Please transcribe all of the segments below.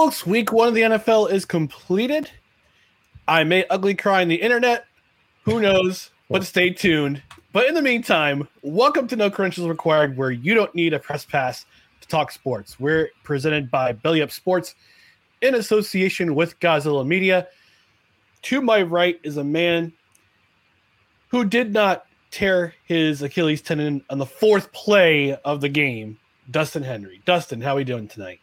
Folks, week one of the NFL is completed. I may ugly cry on the internet. Who knows? But stay tuned. But in the meantime, welcome to No Credentials Required, where you don't need a press pass to talk sports. We're presented by Belly Up Sports in association with Gozilla Media. To my right is a man who did not tear his Achilles tendon on the fourth play of the game, Dustin Henry. Dustin, how are we doing tonight?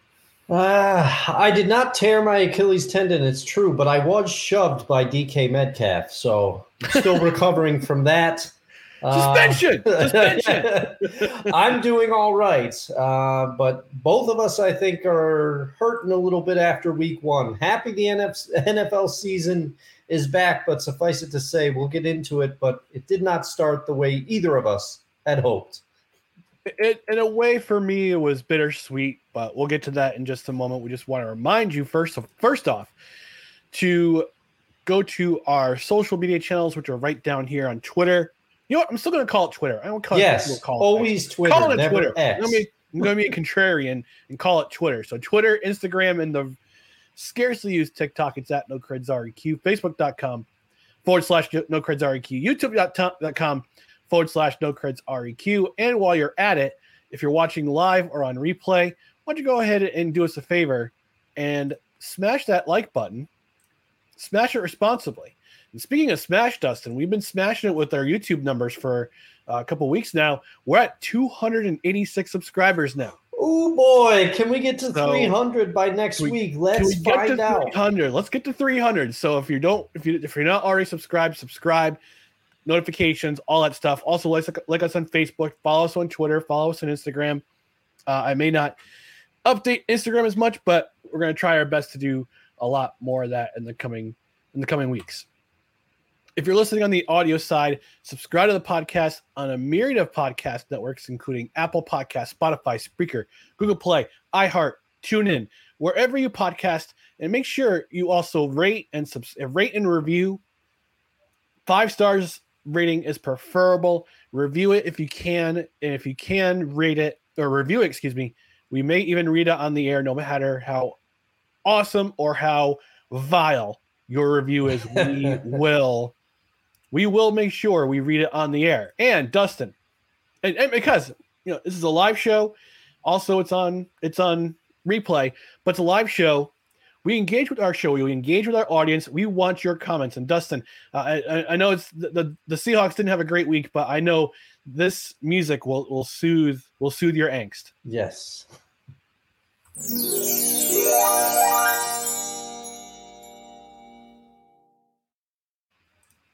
Uh, I did not tear my Achilles tendon, it's true, but I was shoved by DK Metcalf, so I'm still recovering from that. Suspension! Uh, Suspension! I'm doing all right, uh, but both of us, I think, are hurting a little bit after week one. Happy the NFL season is back, but suffice it to say, we'll get into it, but it did not start the way either of us had hoped it, in a way for me it was bittersweet but we'll get to that in just a moment. We just want to remind you first of first off to go to our social media channels which are right down here on twitter. You know what? I'm still going to call it twitter. I don't call yes, it call always it twitter call it twitter. X. I'm, gonna be, I'm going to be a contrarian and call it twitter. So twitter instagram and the scarcely used tiktok it's at no creds req facebook.com forward slash no creds req youtube.com forward slash no creds req. And while you're at it, if you're watching live or on replay, why don't you go ahead and do us a favor and smash that like button, smash it responsibly. And speaking of smash, Dustin, we've been smashing it with our YouTube numbers for uh, a couple weeks now. We're at 286 subscribers now. Oh boy, can we get to so 300 by next we, week? Let's we find out. 300. Let's get to 300. So if you don't, if you if you're not already subscribed, subscribe notifications, all that stuff. Also, like, like us on Facebook, follow us on Twitter, follow us on Instagram. Uh, I may not update Instagram as much, but we're going to try our best to do a lot more of that in the coming in the coming weeks. If you're listening on the audio side, subscribe to the podcast on a myriad of podcast networks, including Apple Podcast, Spotify, Spreaker, Google Play, iHeart, TuneIn, wherever you podcast, and make sure you also rate and subs- rate and review. Five stars rating is preferable. Review it if you can. And if you can rate it or review it, excuse me, we may even read it on the air, no matter how awesome or how vile your review is. We will, we will make sure we read it on the air. And Dustin, and, and because you know this is a live show, also it's on it's on replay, but it's a live show we engage with our show. We engage with our audience. We want your comments. And Dustin, uh, I, I, know it's the, the, the Seahawks didn't have a great week, but I know this music will will soothe will soothe your angst. Yes.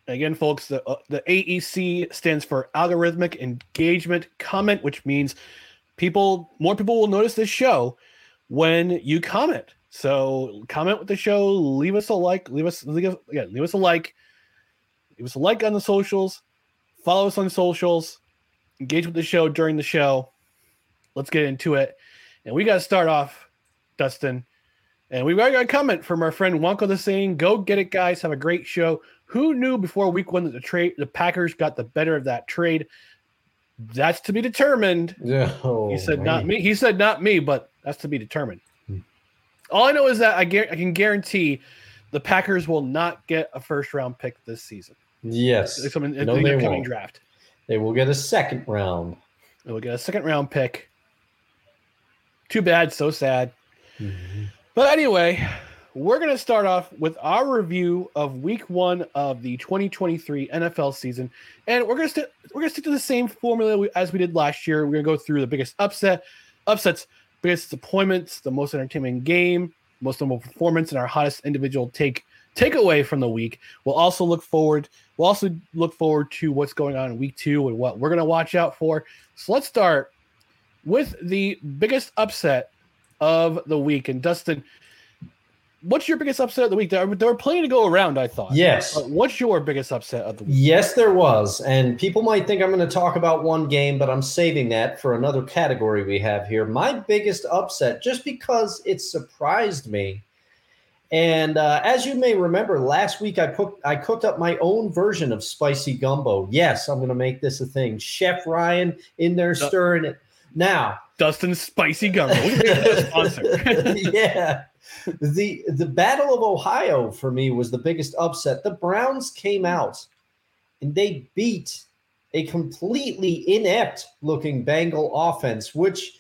Again, folks, the uh, the AEC stands for Algorithmic Engagement Comment, which means people more people will notice this show when you comment. So comment with the show, leave us a like, leave us leave, yeah, leave us a like, leave us a like on the socials, follow us on socials, engage with the show during the show. Let's get into it. And we got to start off, Dustin. And we got a comment from our friend Wonko the Sane, "Go get it, guys! Have a great show." Who knew before week one that the trade, the Packers got the better of that trade? That's to be determined. Yeah, oh, he said man. not me. He said not me, but that's to be determined. All I know is that I, I can guarantee the Packers will not get a first round pick this season. Yes. Coming, no, the upcoming won't. draft. They will get a second round. They will get a second round pick. Too bad, so sad. Mm-hmm. But anyway, we're going to start off with our review of week one of the 2023 NFL season. And we're going to st- we're going to stick to the same formula as we did last year. We're going to go through the biggest upset, upsets, biggest disappointments, the most entertaining game, most notable performance, and our hottest individual take takeaway from the week. We'll also look forward. We'll also look forward to what's going on in week two and what we're going to watch out for. So let's start with the biggest upset of the week. And Dustin, what's your biggest upset of the week? There, there were plenty to go around, I thought. Yes. Uh, what's your biggest upset of the week? Yes, there was. And people might think I'm going to talk about one game, but I'm saving that for another category we have here. My biggest upset, just because it surprised me. And uh, as you may remember, last week I put I cooked up my own version of spicy gumbo. Yes, I'm going to make this a thing. Chef Ryan in there stirring it. Now, Dustin's spicy gumbo. sponsor. yeah. The the Battle of Ohio for me was the biggest upset. The Browns came out and they beat a completely inept looking Bengal offense, which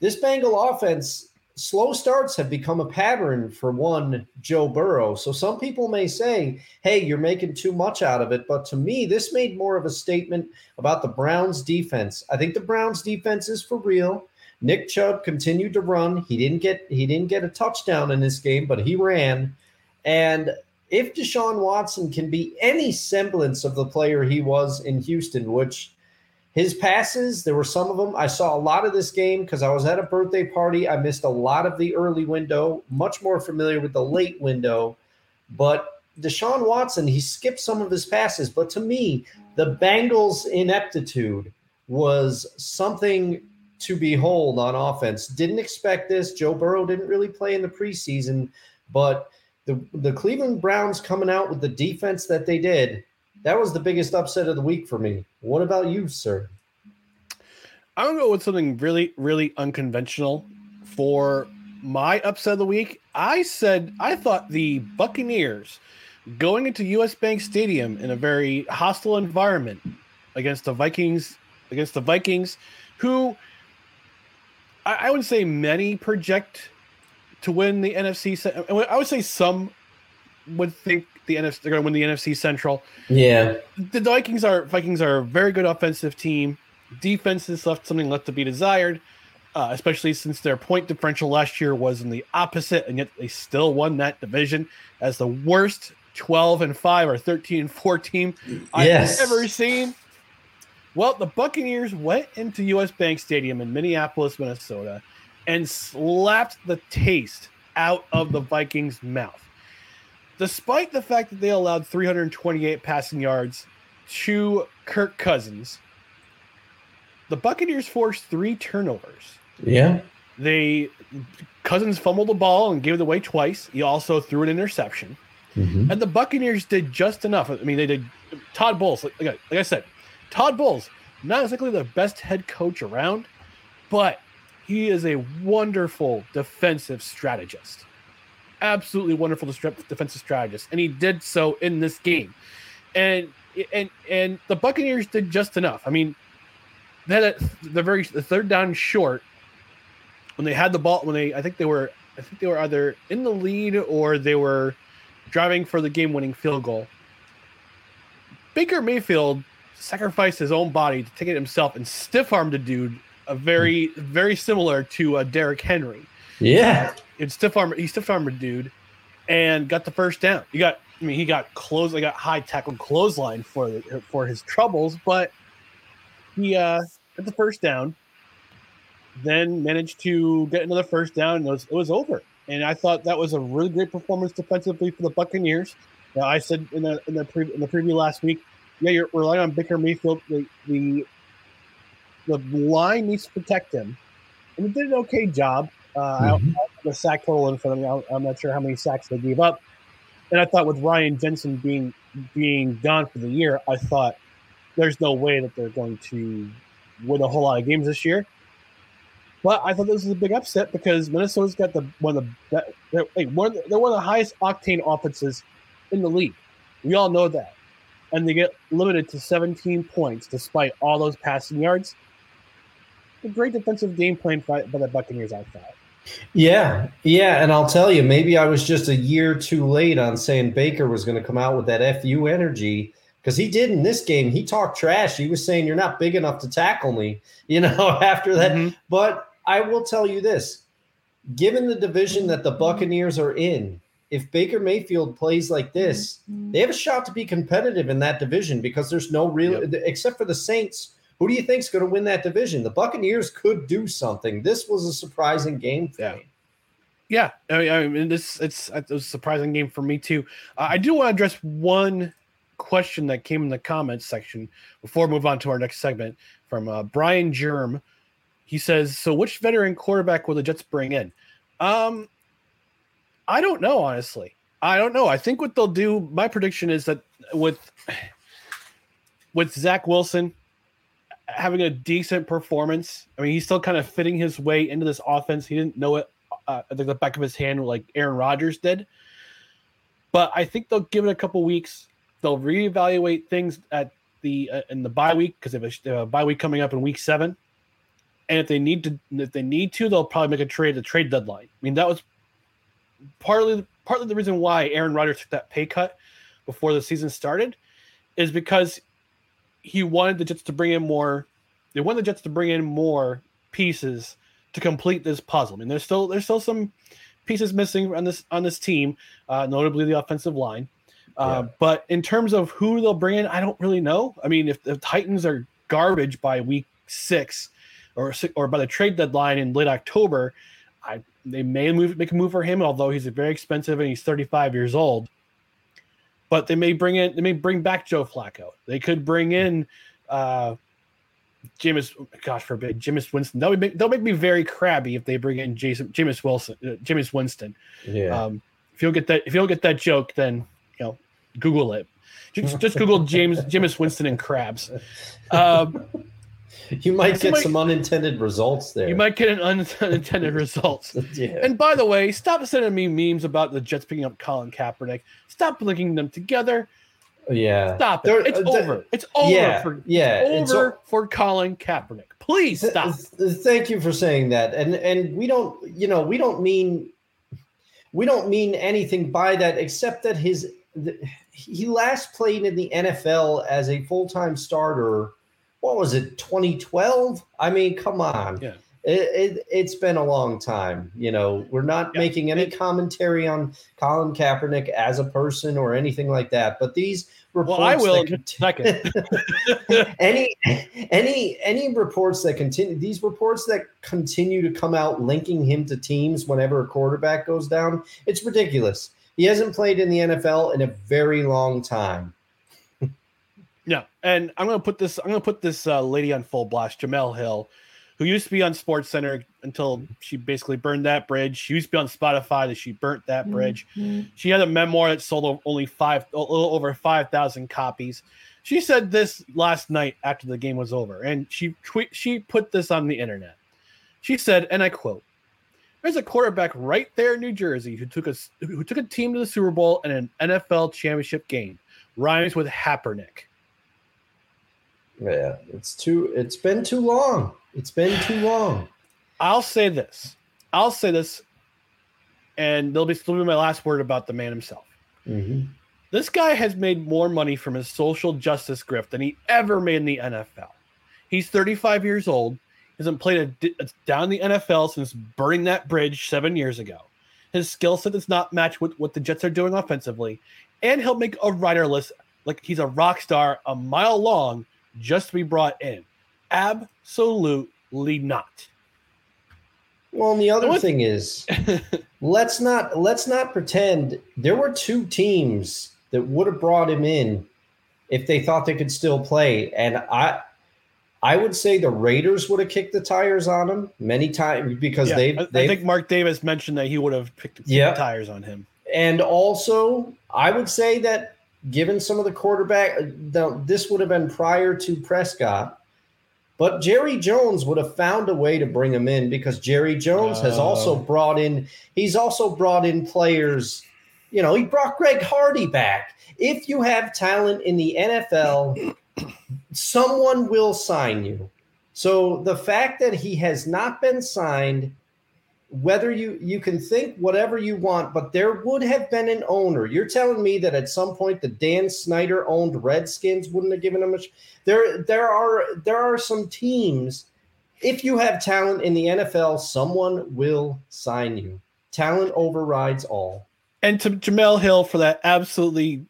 this Bengal offense slow starts have become a pattern for one Joe Burrow. So some people may say, hey, you're making too much out of it. But to me, this made more of a statement about the Browns defense. I think the Browns defense is for real. Nick Chubb continued to run. He didn't get he didn't get a touchdown in this game, but he ran. And if Deshaun Watson can be any semblance of the player he was in Houston, which his passes, there were some of them. I saw a lot of this game because I was at a birthday party. I missed a lot of the early window, much more familiar with the late window. But Deshaun Watson, he skipped some of his passes. But to me, the Bengals' ineptitude was something to behold on offense. Didn't expect this. Joe Burrow didn't really play in the preseason, but the, the Cleveland Browns coming out with the defense that they did that was the biggest upset of the week for me. What about you, sir? I'm gonna go with something really, really unconventional for my upset of the week. I said I thought the Buccaneers going into US Bank Stadium in a very hostile environment against the Vikings, against the Vikings, who I, I would say many project to win the NFC. I would say some would think the NFC. They're going to win the NFC Central. Yeah, the Vikings are Vikings are a very good offensive team. Defense is left something left to be desired, uh, especially since their point differential last year was in the opposite, and yet they still won that division as the worst 12 and 5 or 13 and 4 team yes. I've ever seen. Well, the Buccaneers went into US Bank Stadium in Minneapolis, Minnesota, and slapped the taste out of the Vikings' mouth despite the fact that they allowed 328 passing yards to Kirk Cousins, the Buccaneers forced three turnovers. Yeah. They Cousins fumbled the ball and gave it away twice. He also threw an interception. Mm-hmm. And the Buccaneers did just enough. I mean, they did Todd Bowles, like, like I said, Todd Bowles, not exactly the best head coach around, but he is a wonderful defensive strategist absolutely wonderful defensive strategist, and he did so in this game. And and and the Buccaneers did just enough. I mean, they had a, the very the third down short when they had the ball. When they I think they were I think they were either in the lead or they were driving for the game-winning field goal. Baker Mayfield sacrificed his own body to take it himself and stiff armed a dude, a very very similar to uh, Derrick Henry. Yeah, it's stiff arm. He stiff armed dude, and got the first down. He got. I mean, he got close. He got high tackle clothesline for the, for his troubles, but he uh got the first down. Then managed to get another first down, and it was, it was over. And I thought that was a really great performance defensively for the Buccaneers. Now, I said in the in the, pre, in the preview last week, yeah, you're relying on Baker Mayfield. The, the the line needs to protect him, and he did an okay job. Uh, mm-hmm. the sack total in front of me. I'm not sure how many sacks they gave up. And I thought with Ryan Jensen being being gone for the year, I thought there's no way that they're going to win a whole lot of games this year. But I thought this was a big upset because Minnesota's got the one of the they're, hey, one, they're one of the highest octane offenses in the league. We all know that, and they get limited to 17 points despite all those passing yards. A great defensive game plan by, by the Buccaneers, I thought. Yeah, yeah, and I'll tell you, maybe I was just a year too late on saying Baker was going to come out with that fu energy because he did in this game. He talked trash. He was saying, "You're not big enough to tackle me," you know. After that, mm-hmm. but I will tell you this: given the division that the Buccaneers are in, if Baker Mayfield plays like this, they have a shot to be competitive in that division because there's no real, yep. except for the Saints Who do you think's going to win that division? The Buccaneers could do something. This was a surprising game for Yeah. me. Yeah, I mean, I mean this it's it was a surprising game for me too. Uh, I do want to address one question that came in the comments section before we move on to our next segment from uh, Brian Germ. He says, "So which veteran quarterback will the Jets bring in?" Um, I don't know, honestly. I don't know. I think what they'll do. My prediction is that with with Zach Wilson having a decent performance. I mean, he's still kind of fitting his way into this offense. He didn't know it uh, the back of his hand like Aaron Rodgers did. But I think they'll give it a couple weeks. They'll reevaluate things at the uh, in the bye week because they they have a bye week coming up in week seven. And if they need to, if they need to, they'll probably make a trade. The trade deadline. I mean, that was partly partly the reason why Aaron Rodgers took that pay cut before the season started, is because he wanted the Jets to bring in more. They wanted the Jets to bring in more pieces to complete this puzzle. I mean, there's still there's still some pieces missing on this on this team, uh, notably the offensive line. Uh, Yeah. But in terms of who they'll bring in, I don't really know. I mean, if the Titans are garbage by week six, or or by the trade deadline in late October, I they may move make a move for him, although he's very expensive and he's 35 years old. But they may bring in they may bring back Joe Flacco. They could bring in uh Jameis, gosh forbid, Jameis Winston. Would make they'll make me very crabby if they bring in Jason Jameis Wilson, uh, Jameis Winston. Yeah. Um, if you don't get that, if you don't get that joke, then you know, Google it. Just, just Google James Jameis Winston and crabs. Um, you might get some unintended results there. you might get an unintended results. yeah. And by the way, stop sending me memes about the Jets picking up Colin Kaepernick. Stop linking them together. yeah. Stop it. There- It's uh, over. It's over yeah. for yeah. it's over o- for Colin Kaepernick. Please stop. th- thank you for saying that. And and we don't, you know, we don't mean we don't mean anything by that except that his th- he last played in the NFL as a full-time starter. What was it, 2012? I mean, come on. Yeah. It, it, it's been a long time. You know, we're not Yeah. making any commentary on Colin Kaepernick as a person or anything like that. But these reports Well, I will that in a conti- second. any any any reports that continue these reports that continue to come out linking him to teams whenever a quarterback goes down it's ridiculous he hasn't played in the nfl in a very long time Yeah, and I'm gonna put this. I'm gonna put this uh, lady on full blast, Jemele Hill, who used to be on Sports Center until she basically burned that bridge. She used to be on Spotify, that she burnt that bridge. She had a memoir that sold only five, a little over five thousand copies. She said this last night after the game was over, and she tweet, she put this on the internet. She said, and I quote: "There's a quarterback right there in New Jersey who took us who took a team to the Super Bowl and an NFL championship game. Rhymes with Hapernick." Yeah it's too it's been too long it's been too long I'll say this. I'll say this, and there'll be still be my last word about the man himself. Mhm. This guy has made more money from his social justice grift than he ever made in the NFL. He's 35 years old. Hasn't played a, a down the NFL since burning that bridge seven years ago. His skill set does not match with what the Jets are doing offensively, and he'll make a rider list like he's a rock star a mile long just to be brought in. Absolutely not. well and the other What- thing is let's not let's not pretend there were two teams that would have brought him in if they thought they could still play and i i would say the raiders would have kicked the tires on him many times because Yeah, they I, think Mark Davis mentioned that he would have picked kicked Yeah. the tires on him. and also i would say that given some of the quarterback uh, now, this would have been prior to prescott but jerry jones would have found a way to bring him in because jerry jones has also Oh. brought in he's also brought in players you know he brought greg hardy back if you have talent in the nfl someone will sign you so the fact that he has not been signed whether you you can think whatever you want, but there would have been an owner. You're telling me that at some point the Dan Snyder owned Redskins wouldn't have given him a. sh- There there are there are some teams. If you have talent in the NFL, someone will sign you. Talent overrides all. And to Jemele Hill for that absolutely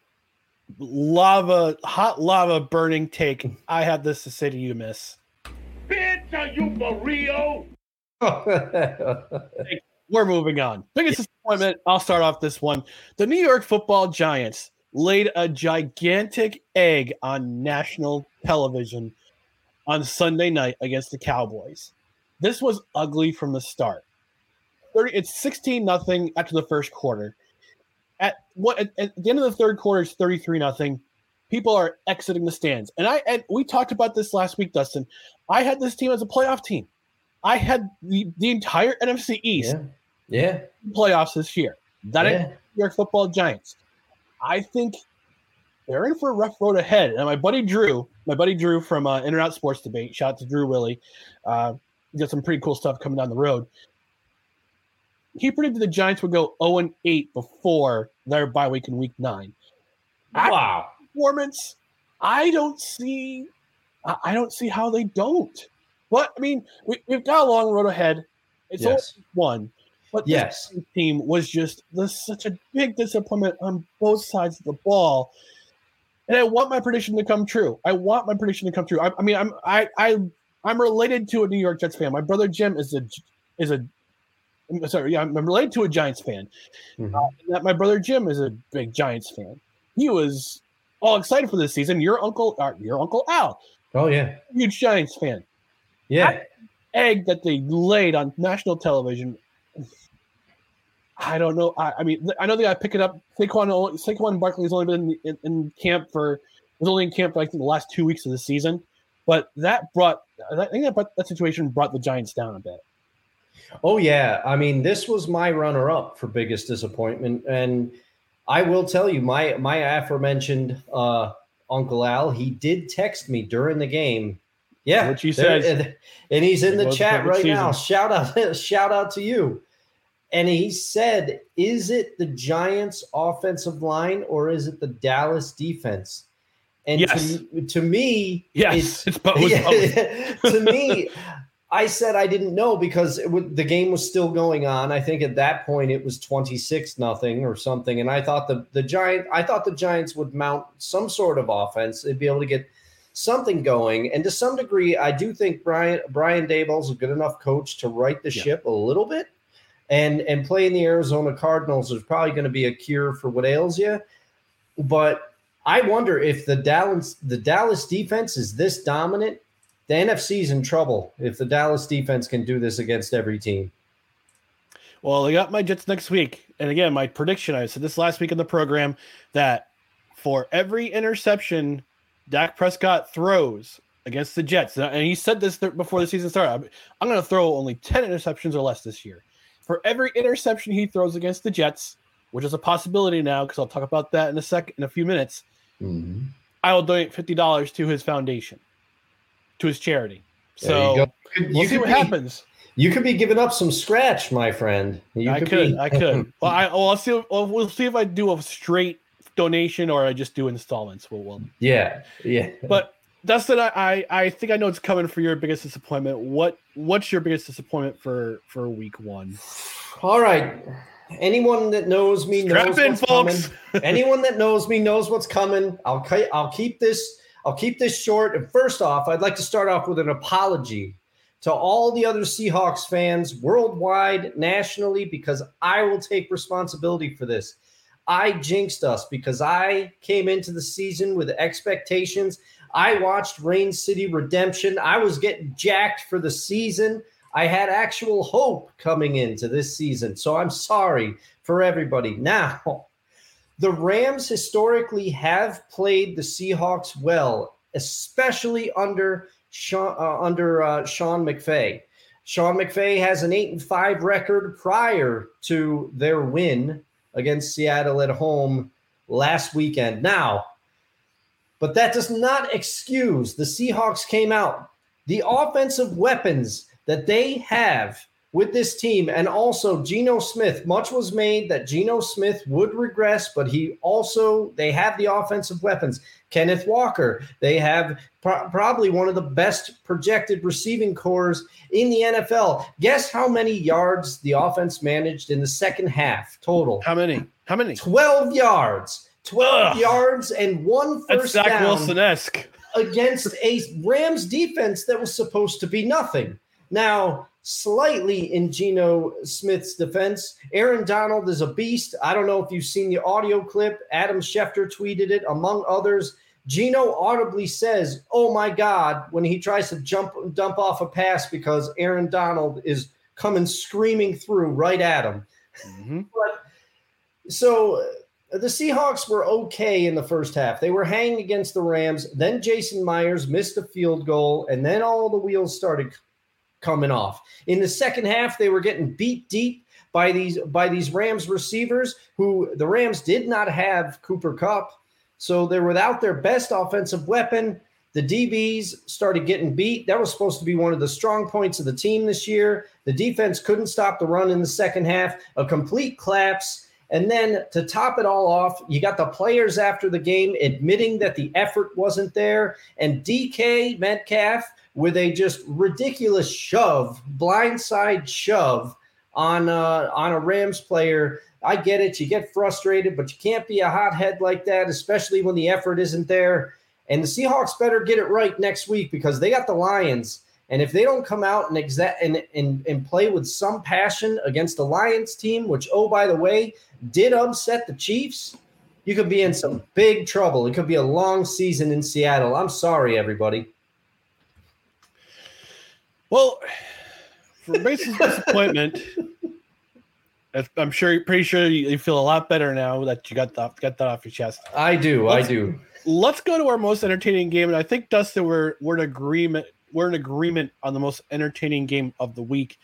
lava, hot lava burning take. I have this to say to you, Miss. bitch are you for real? We're moving on. Biggest disappointment. I'll start off this one. The New York Football Giants laid a gigantic egg on national television on Sunday night against the Cowboys. This was ugly from the start. 30, it's 16 nothing after the first quarter. At what at, at the end of the third quarter, it's 33 nothing. People are exiting the stands. And I and we talked about this last week, Dustin. I had this team as a playoff team. I had the, the entire NFC East yeah. Yeah. playoffs this year. That yeah. York Football Giants. I think they're in for a rough road ahead. And my buddy Drew, my buddy Drew from uh, In and Out Sports Debate, shout out to Drew Willie. Uh, got some pretty cool stuff coming down the road. He predicted the Giants would go 0 and 8 before their bye week in week nine. Wow. Performance, I don't see I don't see how they don't. But I mean, we, we've got a long road ahead. It's Yes. only one. But this Yes. team was just this such a big disappointment on both sides of the ball. And I want my prediction to come true. I want my prediction to come true. I, I mean, I'm I I I'm related to a New York Jets fan. My brother Jim is a is a I'm sorry, yeah, I'm related to a Giants fan. Mhm. Uh, that my brother Jim is a big Giants fan. He was all excited for this season. Your uncle, uh, your uncle Al, Oh yeah. huge Giants fan. Yeah. Egg that they laid on national television. I don't know. I, I mean, I know they got to pick it up. Saquon, Saquon Barkley's only been in, in, in camp for was only in camp for I think the last two weeks of the season, but that brought I think that brought, that situation brought the Giants down a bit. Oh yeah, I mean this was my runner-up for biggest disappointment, and I will tell you, my my aforementioned uh, Uncle Al, he did text me during the game. Yeah, Which he says- and, and he's in the chat right now. Shout out, shout out to you. And he said, "Is it the Giants' offensive line or is it the Dallas defense?" And Yes. to, to me, Yes, it's both. yeah, both. to me, I said I didn't know because it would, the game was still going on. I think at that point it was 26 nothing or something. And I thought the, the Giant I thought the Giants would mount some sort of offense. They'd be able to get something going. And to some degree, I do think Brian Brian Daboll's a good enough coach to right the Yeah. ship a little bit. And and playing the Arizona Cardinals is probably going to be a cure for what ails you. But I wonder if the Dallas the Dallas defense is this dominant. The NFC's in trouble if the Dallas defense can do this against every team. Well, I got my Jets next week. And again, my prediction, I said this last week in the program that for every interception Dak Prescott throws against the Jets, and he said this th- before the season started, I'm, going to throw only 10 interceptions or less this year. For every interception he throws against the Jets, which is a possibility now, because I'll talk about that in a second, in a few minutes, mm-hmm. I will donate $50 to his foundation, to his charity. You So go. You we'll could see what be- happens. You could be giving up some scratch, my friend. You I could, be- I could. Well, I, well, I'll see. Well, we'll see if I do a straight donation or I just do installments. We'll, we'll. yeah, yeah. But Dustin, I, I, I think I know it's coming for your biggest disappointment. What, what's your biggest disappointment for for week one? All right. Anyone that knows me Strap knows in, what's folks. coming. Anyone that knows me knows what's coming. I'll I'll keep this I'll keep this short. And first off, I'd like to start off with an apology to all the other Seahawks fans worldwide, nationally, because I will take responsibility for this. I jinxed us because I came into the season with expectations. I watched Rain City Redemption. I was getting jacked for the season. I had actual hope coming into this season. So I'm sorry for everybody. Now, the Rams historically have played the Seahawks well, especially under Sean, uh, under uh, Sean McVay. Sean McVay has an eight and five record prior to their win against Seattle at home last weekend. Now, but that does not excuse the Seahawks came out. The offensive weapons that they have with this team, and also Geno Smith. Much was made that Geno Smith would regress, but he also they have the offensive weapons. Kenneth Walker, they have pro- probably one of the best projected receiving corps in the NFL. Guess how many yards the offense managed in the second half total? How many? How many? 12 yards. 12 Ugh. yards and one first That's Zach down. Wilson esque. against a Rams defense that was supposed to be nothing. Now, slightly in Geno Smith's defense, Aaron Donald is a beast. I don't know if you've seen the audio clip. Adam Schefter tweeted it, among others. Geno audibly says, "Oh my God!" when he tries to jump dump off a pass because Aaron Donald is coming screaming through right at him. Mm-hmm. But so the Seahawks were okay in the first half. They were hanging against the Rams. Then Jason Myers missed a field goal, and then all the wheels started coming off. In the second half, they were getting beat deep by these by these Rams receivers who the Rams did not have Cooper Kupp. So they're without their best offensive weapon. The DBs started getting beat. That was supposed to be one of the strong points of the team this year. The defense couldn't stop the run in the second half, a complete collapse. And then to top it all off, you got the players after the game admitting that the effort wasn't there. And DK Metcalf with a just ridiculous shove, blindside shove on uh, on a Rams player. I get it. You get frustrated, but you can't be a hothead like that, especially when the effort isn't there. And the Seahawks better get it right next week because they got the Lions. And if they don't come out and, exa- and, and, and play with some passion against the Lions team, which, oh, by the way, did upset the Chiefs, you could be in some big trouble. It could be a long season in Seattle. I'm sorry, everybody. Well, for Mason's disappointment, I'm sure, pretty sure you feel a lot better now that you got that, got that off your chest. I do. Let's, I do. Let's go to our most entertaining game, and I think Dustin, we're we're in agreement. We're in agreement on the most entertaining game of the week.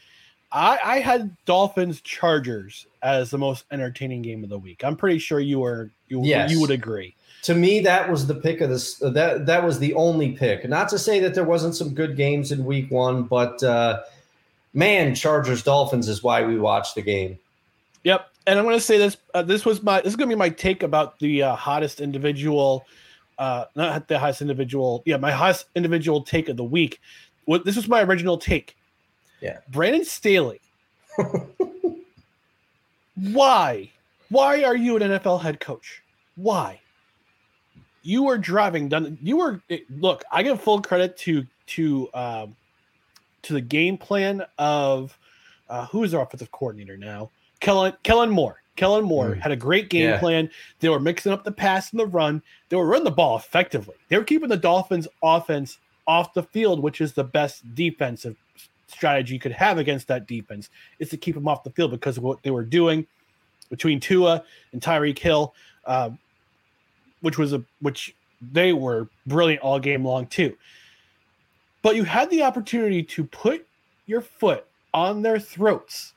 I, I had Dolphins Chargers as the most entertaining game of the week. I'm pretty sure you were you Yes. you would agree. To me, that was the pick of this. That that was the only pick. Not to say that there wasn't some good games in Week One, but uh, man, Chargers Dolphins is why we watched the game. Yep, and I'm going to say this. Uh, this was my. This is going to be my take about the uh, hottest individual. Uh, not the hottest individual. Yeah, my hottest individual take of the week. What this was my original take. Yeah. Brandon Staley. Why? Why are you an NFL head coach? Why? You were driving done. You were look. I give full credit to to um, to the game plan of uh, who is our offensive coordinator now? Kellen Kellen Moore. Kellen Moore Mm. had a great game Yeah. plan. They were mixing up the pass and the run. They were running the ball effectively. They were keeping the Dolphins' offense off the field, which is the best defensive strategy you could have against that defense is to keep them off the field because of what they were doing between Tua and Tyreek Hill, um, which was a which they were brilliant all game long too. But you had the opportunity to put your foot on their throats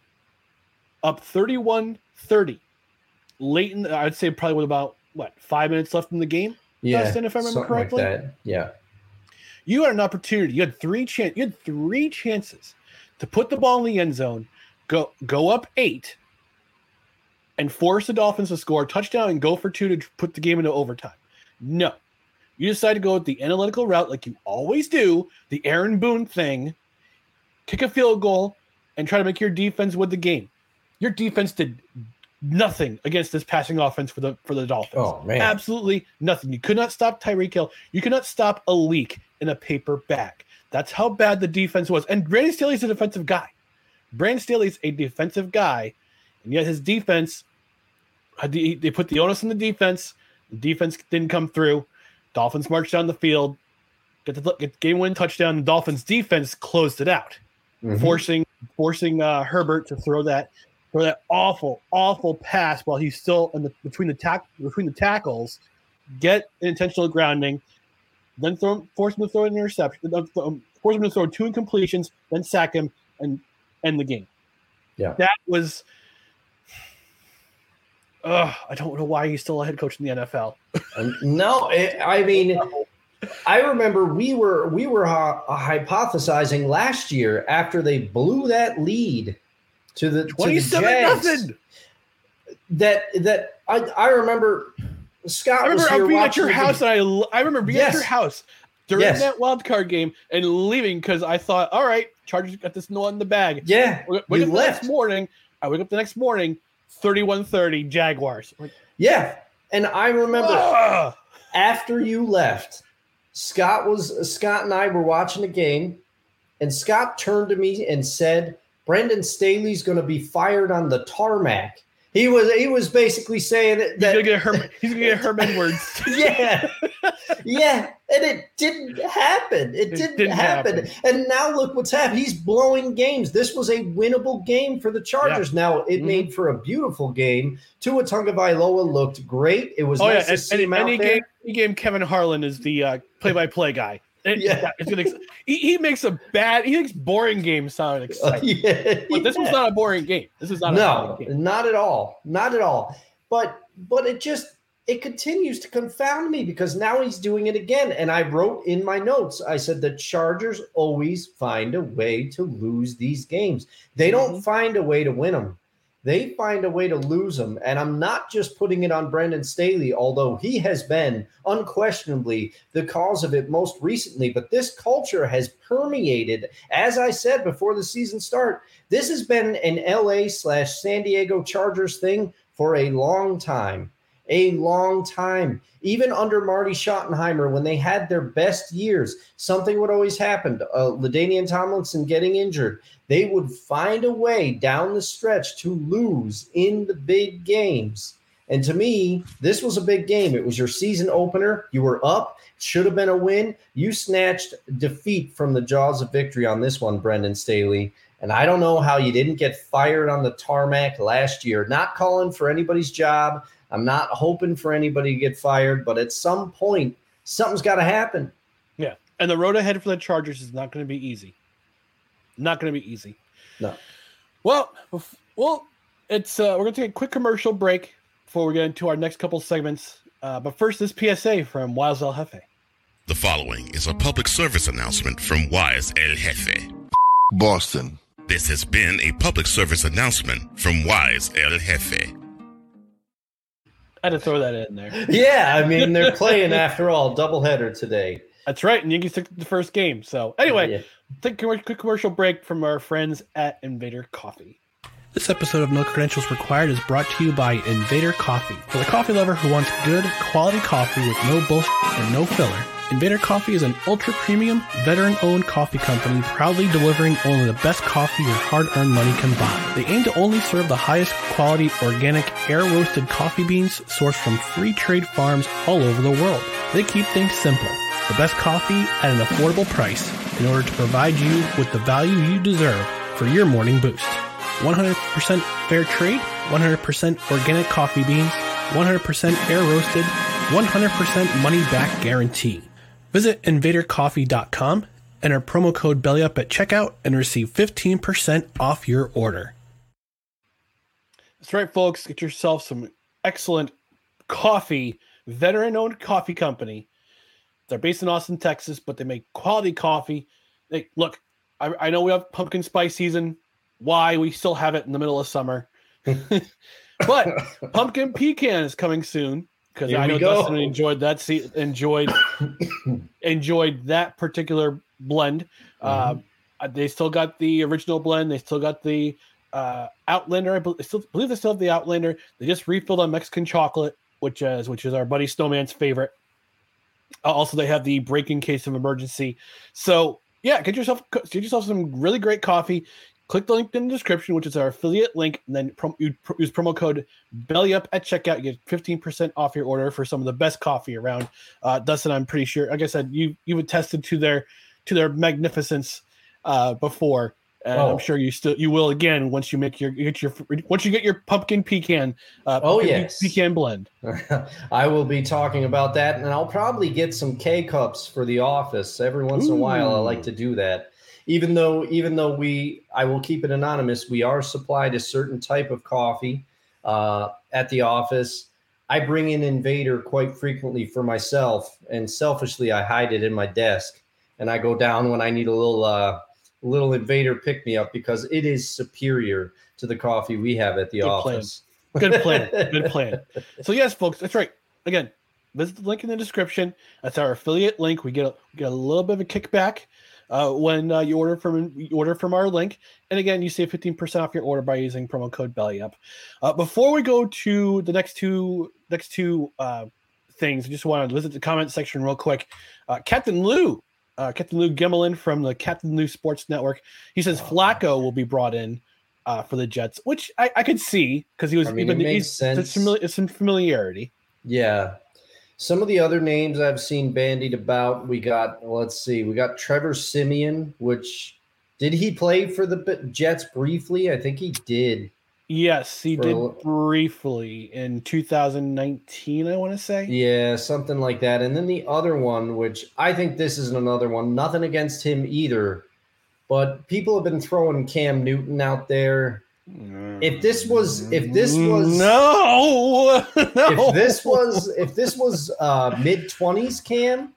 up 31 30 late in the, I'd say probably with about what five minutes left in the game. Dustin, if I remember correctly? Like. Yeah. You had an opportunity. You had three chance. You had three chances to put the ball in the end zone, go go up eight, and force the Dolphins to score a touchdown and go for two to put the game into overtime. No, you decide to go with the analytical route, like you always do, the Aaron Boone thing, kick a field goal, and try to make your defense win the game. Your defense did nothing against this passing offense for the for the Dolphins. Oh man. Absolutely nothing. You could not stop Tyreek Hill. You could not stop a leak in a paper bag. That's how bad the defense was. And Brandon Staley's a defensive guy. Brandon Staley's a defensive guy, and yet his defense, they put the onus on the defense. The defense didn't come through. Dolphins marched down the field, get the get game win touchdown. The Dolphins defense closed it out Mhm. forcing forcing uh, Herbert to throw that throw that awful awful pass while he's still in the between the tack between the tackles, get an intentional grounding, then throw force him to throw an interception, uh, um, force him to throw two incompletions, then sack him and end the game. Yeah. that was. Ugh, I don't know why he's still a head coach in the NFL. No, it, I mean, I remember we were we were uh, hypothesizing last year after they blew that lead to the, to the Twenty-seven Jags nothing. that that I, I remember Scott I remember I being at your house, and I remember being at your house during Yes. that wild card game and leaving because I thought, all right, Chargers got this one in the bag. Yeah, Wake we up the next morning. I wake up the next morning, 31-30 Jaguars. Like, Yeah, and I remember "Ugh." after you left, Scott was Scott and I were watching the game, and Scott turned to me and said, "Brandon Staley's going to be fired on the tarmac." He was he was basically saying that, He's gonna get Herman, He's gonna get Herm Edwards. yeah, yeah, and it didn't happen. It, didn't, didn't happen. happen. And now look what's happened. He's blowing games. This was a winnable game for the Chargers. Now it Mhm. made for a beautiful game. Tua Tagovailoa looked great. It was Oh nice yeah, to and, see and, and out he there. gave he gave Kevin Harlan is the uh, play-by-play guy. And Yeah. it's gonna, he, he makes a bad. He makes boring games sound Uh, exciting. yeah, But this was not a boring game. This is not a no, boring game. not at all, not at all. But but it just it continues to confound me because now he's doing it again. And I wrote in my notes, I said the Chargers always find a way to lose these games. They don't Mhm. find a way to win them. They find a way to lose them. And I'm not just putting it on Brandon Staley, although he has been unquestionably the cause of it most recently. But this culture has permeated, as I said before the season start, this has been an LA slash San Diego Chargers thing for a long time. A long time. Even under Marty Schottenheimer, when they had their best years, something would always happen. Uh, Ladainian Tomlinson getting injured. They would find a way down the stretch to lose in the big games. And to me, this was a big game. It was your season opener. You were up, should have been a win. You snatched defeat from the jaws of victory on this one, Brandon Staley. And I don't know how you didn't get fired on the tarmac last year. Not calling for anybody's job. I'm not hoping for anybody to get fired, but at some point, something's got to happen. Yeah, and the road ahead for the Chargers is not going to be easy. Not going to be easy. No. Well, well, it's uh, we're going to take a quick commercial break before we get into our next couple segments. Uh, but first, this PSA from Wise El Jefe. The following is a public service announcement from Wise El Jefe. Boston. This has been a public service announcement from Wise El Jefe. I had to throw that in there. Yeah, I mean, they're playing after all, doubleheader today. That's right, and Yankees took the first game. So anyway, Yeah. take a quick commercial break from our friends at Invader Coffee. This episode of No Credentials Required is brought to you by Invader Coffee. For the coffee lover who wants good, quality coffee with no bullshit and no filler, Invader Coffee is an ultra premium, veteran owned coffee company proudly delivering only the best coffee your hard earned money can buy. They aim to only serve the highest quality, organic, air roasted coffee beans sourced from free trade farms all over the world. They keep things simple. The best coffee at an affordable price in order to provide you with the value you deserve for your morning boost. 100% fair trade, 100% organic coffee beans, 100% air roasted, 100% money back guarantee. Visit invadercoffee.com, enter promo code BELLYUP at checkout, and receive 15% off your order. That's right, folks. Get yourself some excellent coffee, veteran owned coffee company. They're based in Austin, Texas, but they make quality coffee. They look, I, I know we have pumpkin spice season. Why we still have it in the middle of summer. but pumpkin pecan is coming soon because I know go. Dustin enjoyed that. Se- enjoyed enjoyed that particular blend. Mm-hmm. Uh, they still got the original blend. They still got the uh, Outlander. I I still believe they still have the Outlander. They just refilled on Mexican chocolate, which is which is our buddy Snowman's favorite. Uh, also, they have the break in case of emergency. So yeah, get yourself get yourself some really great coffee. Click the link in the description, which is our affiliate link, and then prom- use promo code BELLYUP at checkout. You get fifteen percent off your order for some of the best coffee around. Uh, Dustin, I'm pretty sure. Like I said, you you've attested to their to their magnificence uh, before, and Oh. I'm sure you still you will again once you make your you get your once you get your pumpkin pecan. Uh, Oh, pumpkin yes. pecan blend. I will be talking about that, and I'll probably get some K cups for the office every once in a while. I like to do that, even though even though we I will keep it anonymous. We are supplied a certain type of coffee uh, at the office. I bring in Invader quite frequently for myself, and selfishly I hide it in my desk, and I go down when I need a little uh, little Invader pick me up because it is superior to the coffee we have at the Good plan. office. Good plan. Good plan. So yes, folks, that's right. Again, visit the link in the description. That's our affiliate link. We get a, we get a little bit of a kickback uh, when uh, you order from you order from our link. And again, you save fifteen percent off your order by using promo code BellyUp. Uh, before we go to the next two next two uh, things, I just want to visit the comment section real quick. Uh, Captain Lou, uh, Captain Lou Gimmelin from the Captain Lou Sports Network, he says Flacco will be brought in uh, for the Jets, which I, I could see because he was I mean, even it makes sense. It's, it's some familiarity. Yeah. Some of the other names I've seen bandied about, we got, let's see, we got Trevor Siemian, which did he play for the Jets briefly? I think he did. Yes, he did a briefly in 2019. I want to say. Yeah, something like that. And then the other one, which I think this is another one, nothing against him either, but people have been throwing Cam Newton out there. If this was, if this was, no, no. if this was if this was uh mid 20s cam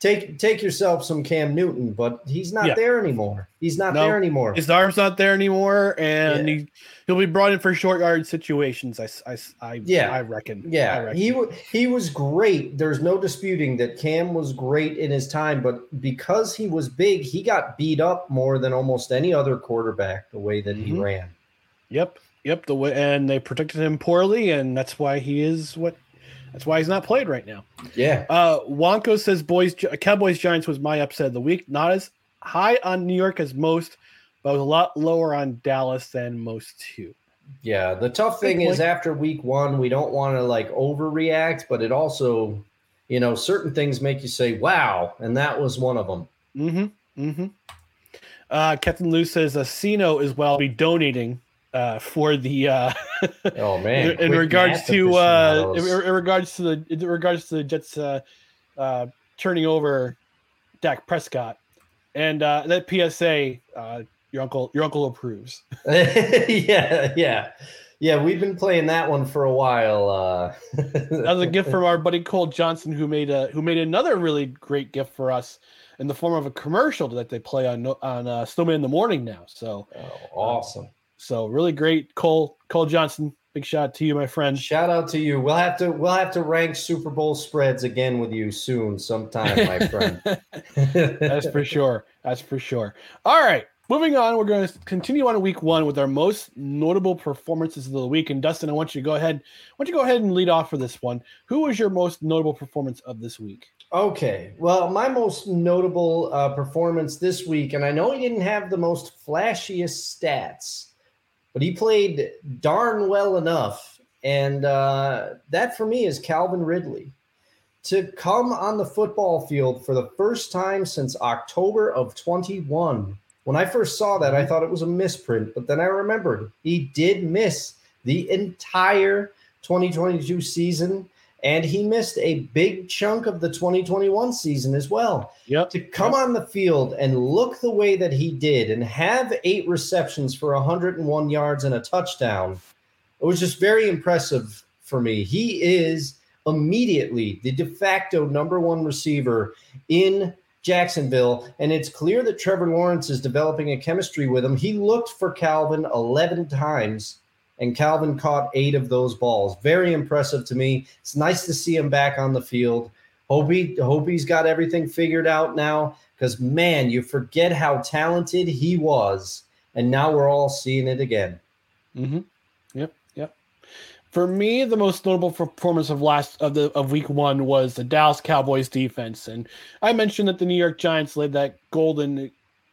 take take yourself some cam newton but he's not Yeah. there anymore he's not No, there anymore his arm's not there anymore, and Yeah. he he'll be brought in for short yard situations. I I I- Yeah. I reckon. I yeah reckon. he wa he was great there's no disputing that cam was great in his time but because he was big he got beat up more than almost any other quarterback the way that he Mhm. ran Yep, yep. The way and they protected him poorly, and that's why he is what. That's why he's not played right now. yeah Uh, Wonko says, "Boys, Cowboys Giants was my upset of the week. Not as high on New York as most, but was a lot lower on Dallas than most too." yeah the tough thing is after week one we don't want to like overreact but it also you know certain things make you say wow and that was one of them Mm-hmm. Mm-hmm. Uh, Captain Lou says, Cino is well be donating uh, for the uh, Oh man! in, regards to uh, in, in regards to the in regards to the Jets uh, uh, turning over Dak Prescott and uh, that PSA. Uh, your uncle, your uncle approves. yeah, yeah, yeah. We've been playing that one for a while. Uh, That was a gift from our buddy Cole Johnson, who made a who made another really great gift for us in the form of a commercial that they play on on uh, Snowman in the Morning now. So Oh, awesome! So really great, Cole Cole Johnson. Big shout out to you, my friend. Shout out to you. We'll have to we'll have to rank Super Bowl spreads again with you soon, sometime, my friend. That's for sure. That's for sure. All right. Moving on, we're going to continue on week one with our most notable performances of the week. And Dustin, I want you to go ahead. Why don't you go ahead and lead off for this one? Who was your most notable performance of this week? Okay. Well, my most notable uh, performance this week, and I know he didn't have the most flashiest stats, but he played darn well enough. And uh, that for me is Calvin Ridley. To come on the football field for the first time since October of 21. When I first saw that, I thought it was a misprint, but then I remembered he did miss the entire 2022 season and he missed a big chunk of the 2021 season as well. Yep. To come on the field and look the way that he did and have eight receptions for 101 yards and a touchdown, it was just very impressive for me. He is immediately the de facto number one receiver in Jacksonville, and it's clear that Trevor Lawrence is developing a chemistry with him. He looked for Calvin 11 times and Calvin caught eight of those balls. Very impressive to me. It's nice to see him back on the field. Hope he hope he's got everything figured out now. Because man, you forget how talented he was, and now we're all seeing it again. Mm-hmm. Yep. Yep. For me, the most notable performance of last of the of week one was the Dallas Cowboys defense, and I mentioned that the New York Giants laid that golden,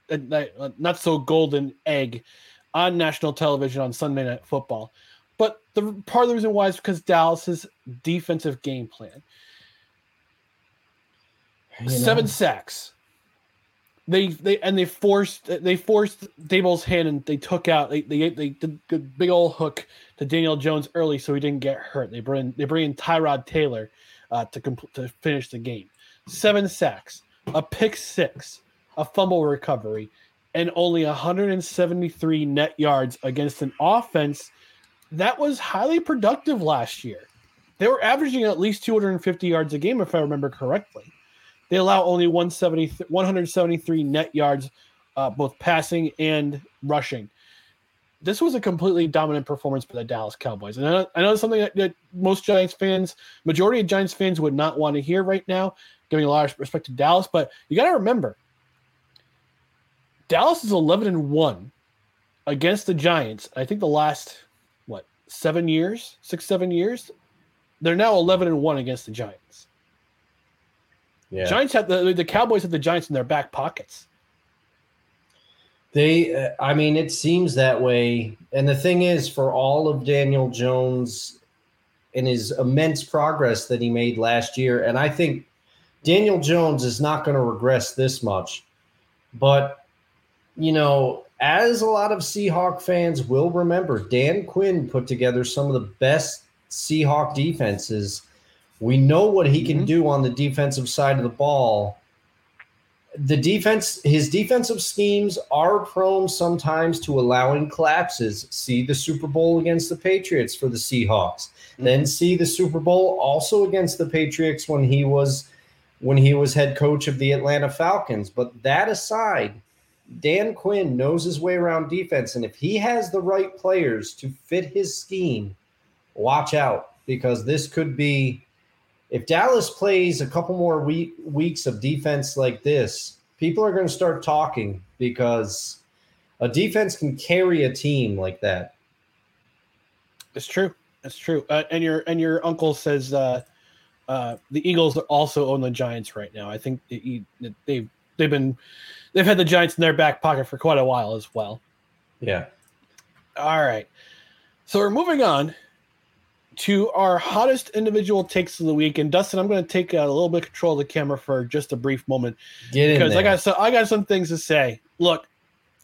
that, uh, not so golden egg on national television on Sunday Night Football. But the part of the reason why is because Dallas's defensive game plan. You know? Seven sacks. They they and they forced they forced Daboll's hand and they took out they they they did the big old hook to Daniel Jones early so he didn't get hurt. They bring they bring in Tyrod Taylor uh, to compl- to finish the game. Seven sacks, a pick six, a fumble recovery, and only 173 net yards against an offense that was highly productive last year. They were averaging at least 250 yards a game if I remember correctly. They allow only 170, 173 net yards, uh, both passing and rushing. This was a completely dominant performance for the Dallas Cowboys. And I know, I know something that, that most Giants fans, majority of Giants fans would not want to hear right now, giving a lot of respect to Dallas. But you got to remember, Dallas is 11 and 1 against the Giants. I think the last, what, seven years, six, seven years? They're now 11 and 1 against the Giants. Yeah. Giants have the the Cowboys have the Giants in their back pockets. They, uh, I mean, it seems that way. And the thing is, for all of Daniel Jones and his immense progress that he made last year, and I think Daniel Jones is not going to regress this much. But, you know, as a lot of Seahawk fans will remember, Dan Quinn put together some of the best Seahawk defenses. We know what he can Mhm. do on the defensive side of the ball. The defense his defensive schemes are prone sometimes to allowing collapses. See the super bowl against the patriots for the seahawks. Then see the super bowl also against the patriots when he was when he was head coach of the atlanta falcons. But that aside dan quinn knows his way around defense and if he has the right players to fit his scheme watch out because this could be if Dallas plays a couple more week, weeks of defense like this, people are going to start talking because a defense can carry a team like that. It's true. It's true. Uh, and your and your uncle says uh, uh, the Eagles also own the Giants right now. I think they, they've they've been they've had the Giants in their back pocket for quite a while as well. Yeah. All right. So we're moving on to our hottest individual takes of the week. And Dustin, I'm going to take a little bit of control of the camera for just a brief moment Get in because there. I got so I got some things to say. Look,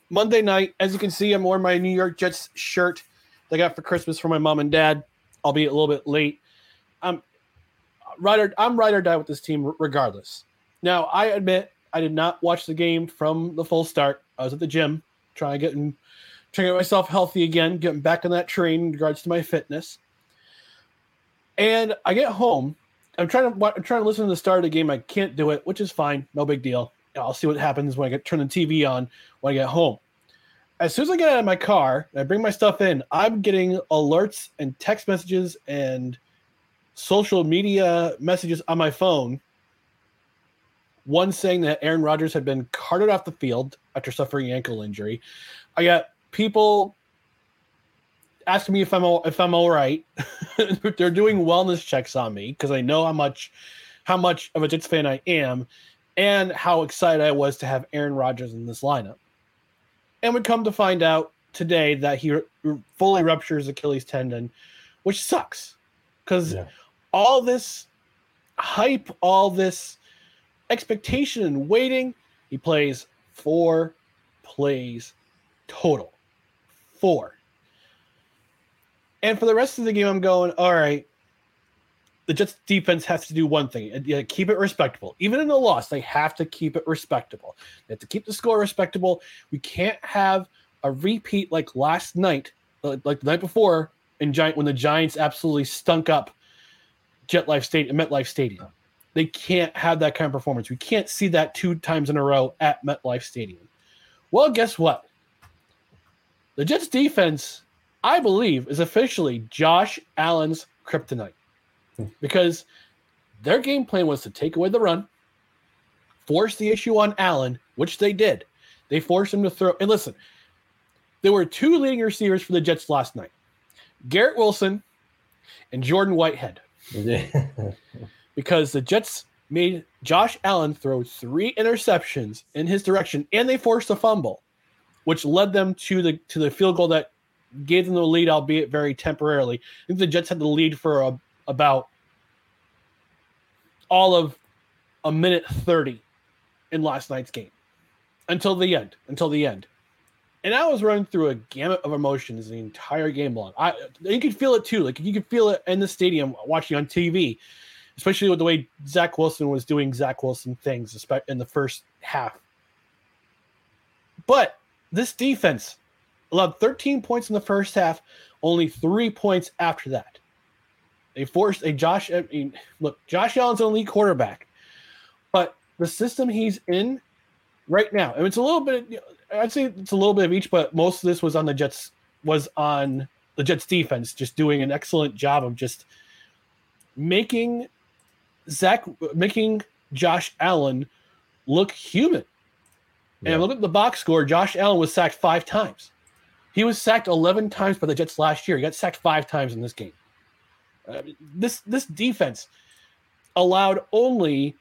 Monday night, as you can see, I'm wearing my New York Jets shirt that I got for Christmas for my mom and dad. I'll be a little bit late. I'm rider. I'm ride or die with this team regardless. Now, I admit I did not watch the game from the full start. I was at the gym trying to get in, trying to get myself healthy again, getting back on that train in regards to my fitness. And I get home. I'm trying to I'm trying to listen to the start of the game. I can't do it, which is fine. No big deal. I'll see what happens when I get turn the TV on when I get home. As soon as I get out of my car and I bring my stuff in, I'm getting alerts and text messages and social media messages on my phone. One saying that Aaron Rodgers had been carted off the field after suffering ankle injury. I got people asking me if I'm all, if I'm all right. They're doing wellness checks on me because I know how much how much of a Jets fan I am, and how excited I was to have Aaron Rodgers in this lineup. And we come to find out today that he r- fully ruptures Achilles tendon, which sucks because Yeah. all this hype, all this expectation and waiting, he plays four plays total. Four. And for the rest of the game, I'm going, all right, the Jets defense has to do one thing keep it respectable. Even in the loss, they have to keep it respectable. They have to keep the score respectable. We can't have a repeat like last night, like the night before in Giant when the Giants absolutely stunk up Jet Life Stadium, MetLife Stadium. They can't have that kind of performance. We can't see that two times in a row at MetLife Stadium. Well, guess what? The Jets defense, I believe, is officially Josh Allen's kryptonite hmm. because their game plan was to take away the run, force the issue on Allen, which they did. They forced him to throw. And listen, there were two leading receivers for the Jets last night Garrett Wilson and Jordan Whitehead because the Jets made Josh Allen throw three interceptions in his direction and they forced a fumble, which led them to the to the field goal that gave them the lead, albeit very temporarily. I think the Jets had the lead for a, about all of a minute 30 in last night's game until the end, until the end. And I was running through a gamut of emotions the entire game long. I you could feel it too. Like you could feel it in the stadium watching on TV, especially with the way Zach Wilson was doing Zach Wilson things in the first half. But this defense allowed 13 points in the first half, only three points after that. They forced a Josh. I mean, look, Josh Allen's elite quarterback, but the system he's in right now, I and it's a little bit. I'd say it's a little bit of each, but most of this was on the Jets. Was on the Jets defense, just doing an excellent job of just making Zach, making Josh Allen look human. Yeah. And look at the box score. Josh Allen was sacked five times. He was sacked 11 times by the Jets last year. He got sacked five times in this game. Uh, this this defense allowed only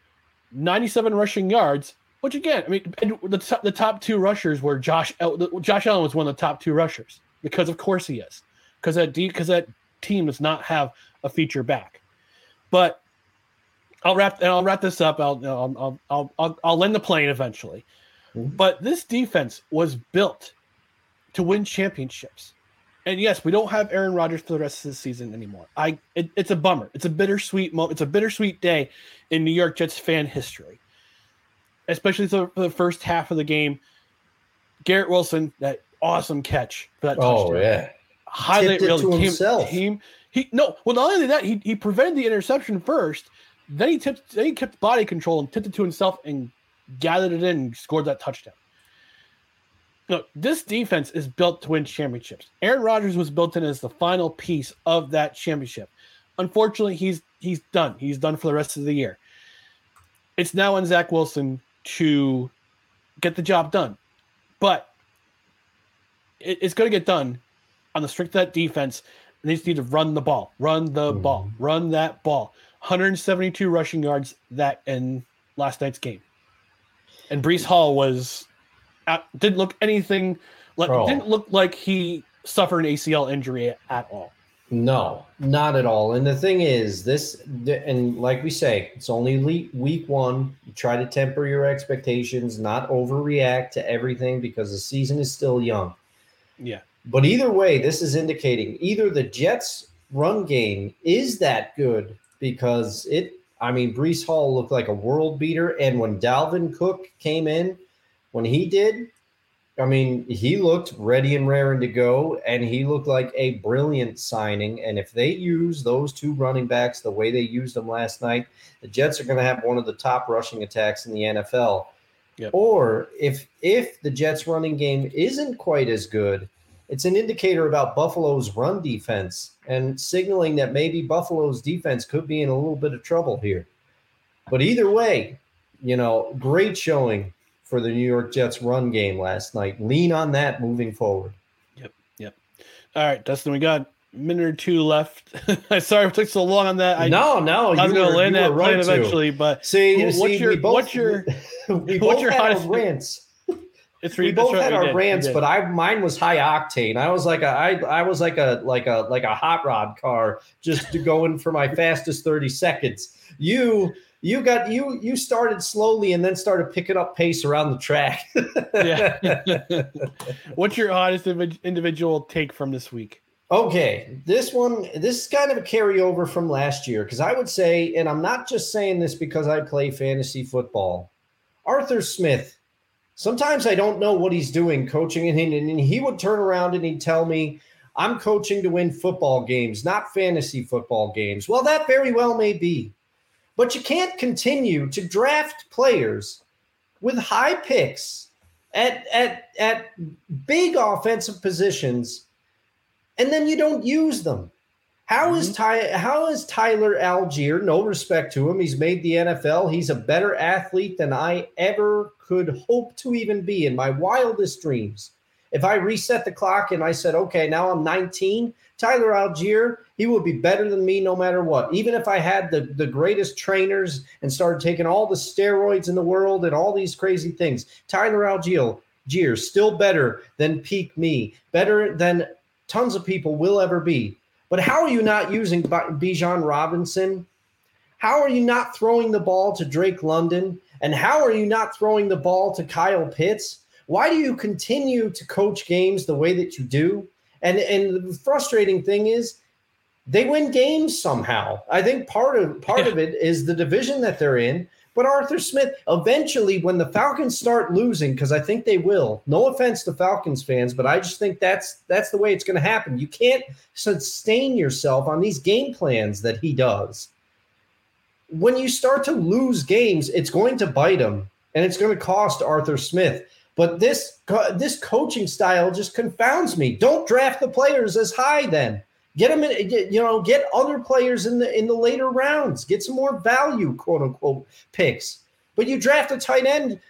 97 rushing yards, which again, I mean, the top, the top two rushers were Josh. Josh Allen was one of the top two rushers because, of course, he is because that because that team does not have a feature back. But I'll wrap and I'll wrap this up. I'll I'll I'll I'll, I'll land the plane eventually. Mm-hmm. But this defense was built to win championships. And yes, we don't have Aaron Rodgers for the rest of the season anymore. I it, it's a bummer. It's a bittersweet moment. It's a bittersweet day in New York Jets fan history, especially for the first half of the game. Garrett Wilson, that awesome catch for that oh, touchdown. Oh yeah, highlight reel came, himself. Came, he no, well not only that he he prevented the interception first, then he tipped then he kept body control and tipped it to himself and gathered it in and scored that touchdown. Look, this defense is built to win championships. Aaron Rodgers was built in as the final piece of that championship. Unfortunately, he's he's done. He's done for the rest of the year. It's now on Zach Wilson to get the job done, but it, it's going to get done on the strict that defense. They just need to run the ball, run the mm. ball, run that ball. 172 rushing yards that in last night's game, and Breece Hall was didn't look anything like oh. didn't look like he suffered an ACL injury at all. No, not at all. And the thing is, this and like we say, it's only week one. You try to temper your expectations, not overreact to everything because the season is still young. Yeah. But either way, this is indicating either the Jets' run game is that good because it. I mean, Breece Hall looked like a world beater, and when Dalvin Cook came in, when he did, I mean, he looked ready and raring to go, and he looked like a brilliant signing. And if they use those two running backs the way they used them last night, the Jets are going to have one of the top rushing attacks in the NFL. Yep. Or if if the Jets running game isn't quite as good, it's an indicator about Buffalo's run defense and signaling that maybe Buffalo's defense could be in a little bit of trouble here. But either way, you know, great showing for the New York Jets run game last night. Lean on that moving forward. Yep. Yep. All right, Dustin, we got a minute or two left. Sorry it took so long on that. I, no, no, I was going to land that right eventually, but see, what's see, your both, what's your what's your hottest rants? It's we both had our rants, but I mine was high octane. I was like a I I was like a like a like a hot rod car just to go in for my fastest 30 seconds. You you got you you started slowly and then started picking up pace around the track. yeah. What's your hottest individual take from this week? Okay, this one this is kind of a carryover from last year because I would say, and I'm not just saying this because I play fantasy football. Arthur Smith. Sometimes I don't know what he's doing coaching, and he, and he would turn around and he'd tell me, "I'm coaching to win football games, not fantasy football games." Well, that very well may be. But you can't continue to draft players with high picks at at at big offensive positions, and then you don't use them. How mm-hmm. Ty? How is Tyler Allgeier? No respect to him. He's made the NFL. He's a better athlete than I ever could hope to even be in my wildest dreams. If I reset the clock and I said, okay, now I'm 19, Tyler Allgeier, he would be better than me no matter what. Even if I had the, the greatest trainers and started taking all the steroids in the world and all these crazy things, Tyler Allgeier, still better than peak me, better than tons of people will ever be. But how are you not using Bijan Robinson? How are you not throwing the ball to Drake London? And how are you not throwing the ball to Kyle Pitts? Why do you continue to coach games the way that you do? And and the frustrating thing is they win games somehow. I think part of part yeah. of it is the division that they're in. But Arthur Smith, eventually, when the Falcons start losing, because I think they will. No offense to Falcons fans, but I just think that's that's the way it's going to happen. You can't sustain yourself on these game plans that he does. When you start to lose games, it's going to bite him, and it's going to cost Arthur Smith. But this this coaching style just confounds me. Don't draft the players as high then. Get them in, get, you know, get other players in the in the later rounds. Get some more value, quote unquote, picks. But you draft a tight end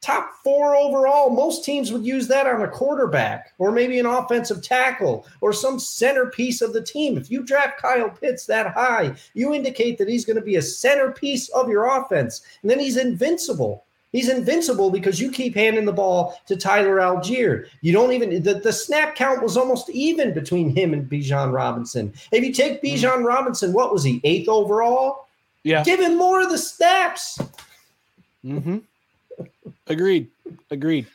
top four overall. Most teams would use that on a quarterback or maybe an offensive tackle or some centerpiece of the team. If you draft Kyle Pitts that high, you indicate that he's going to be a centerpiece of your offense. And then he's invincible. He's invincible because you keep handing the ball to Tyler Allgeier. You don't even the, the snap count was almost even between him and Bijan Robinson. If you take Bijan Robinson, what was he eighth overall? Yeah. Give him more of the snaps. Mm-hmm. Agreed. Agreed.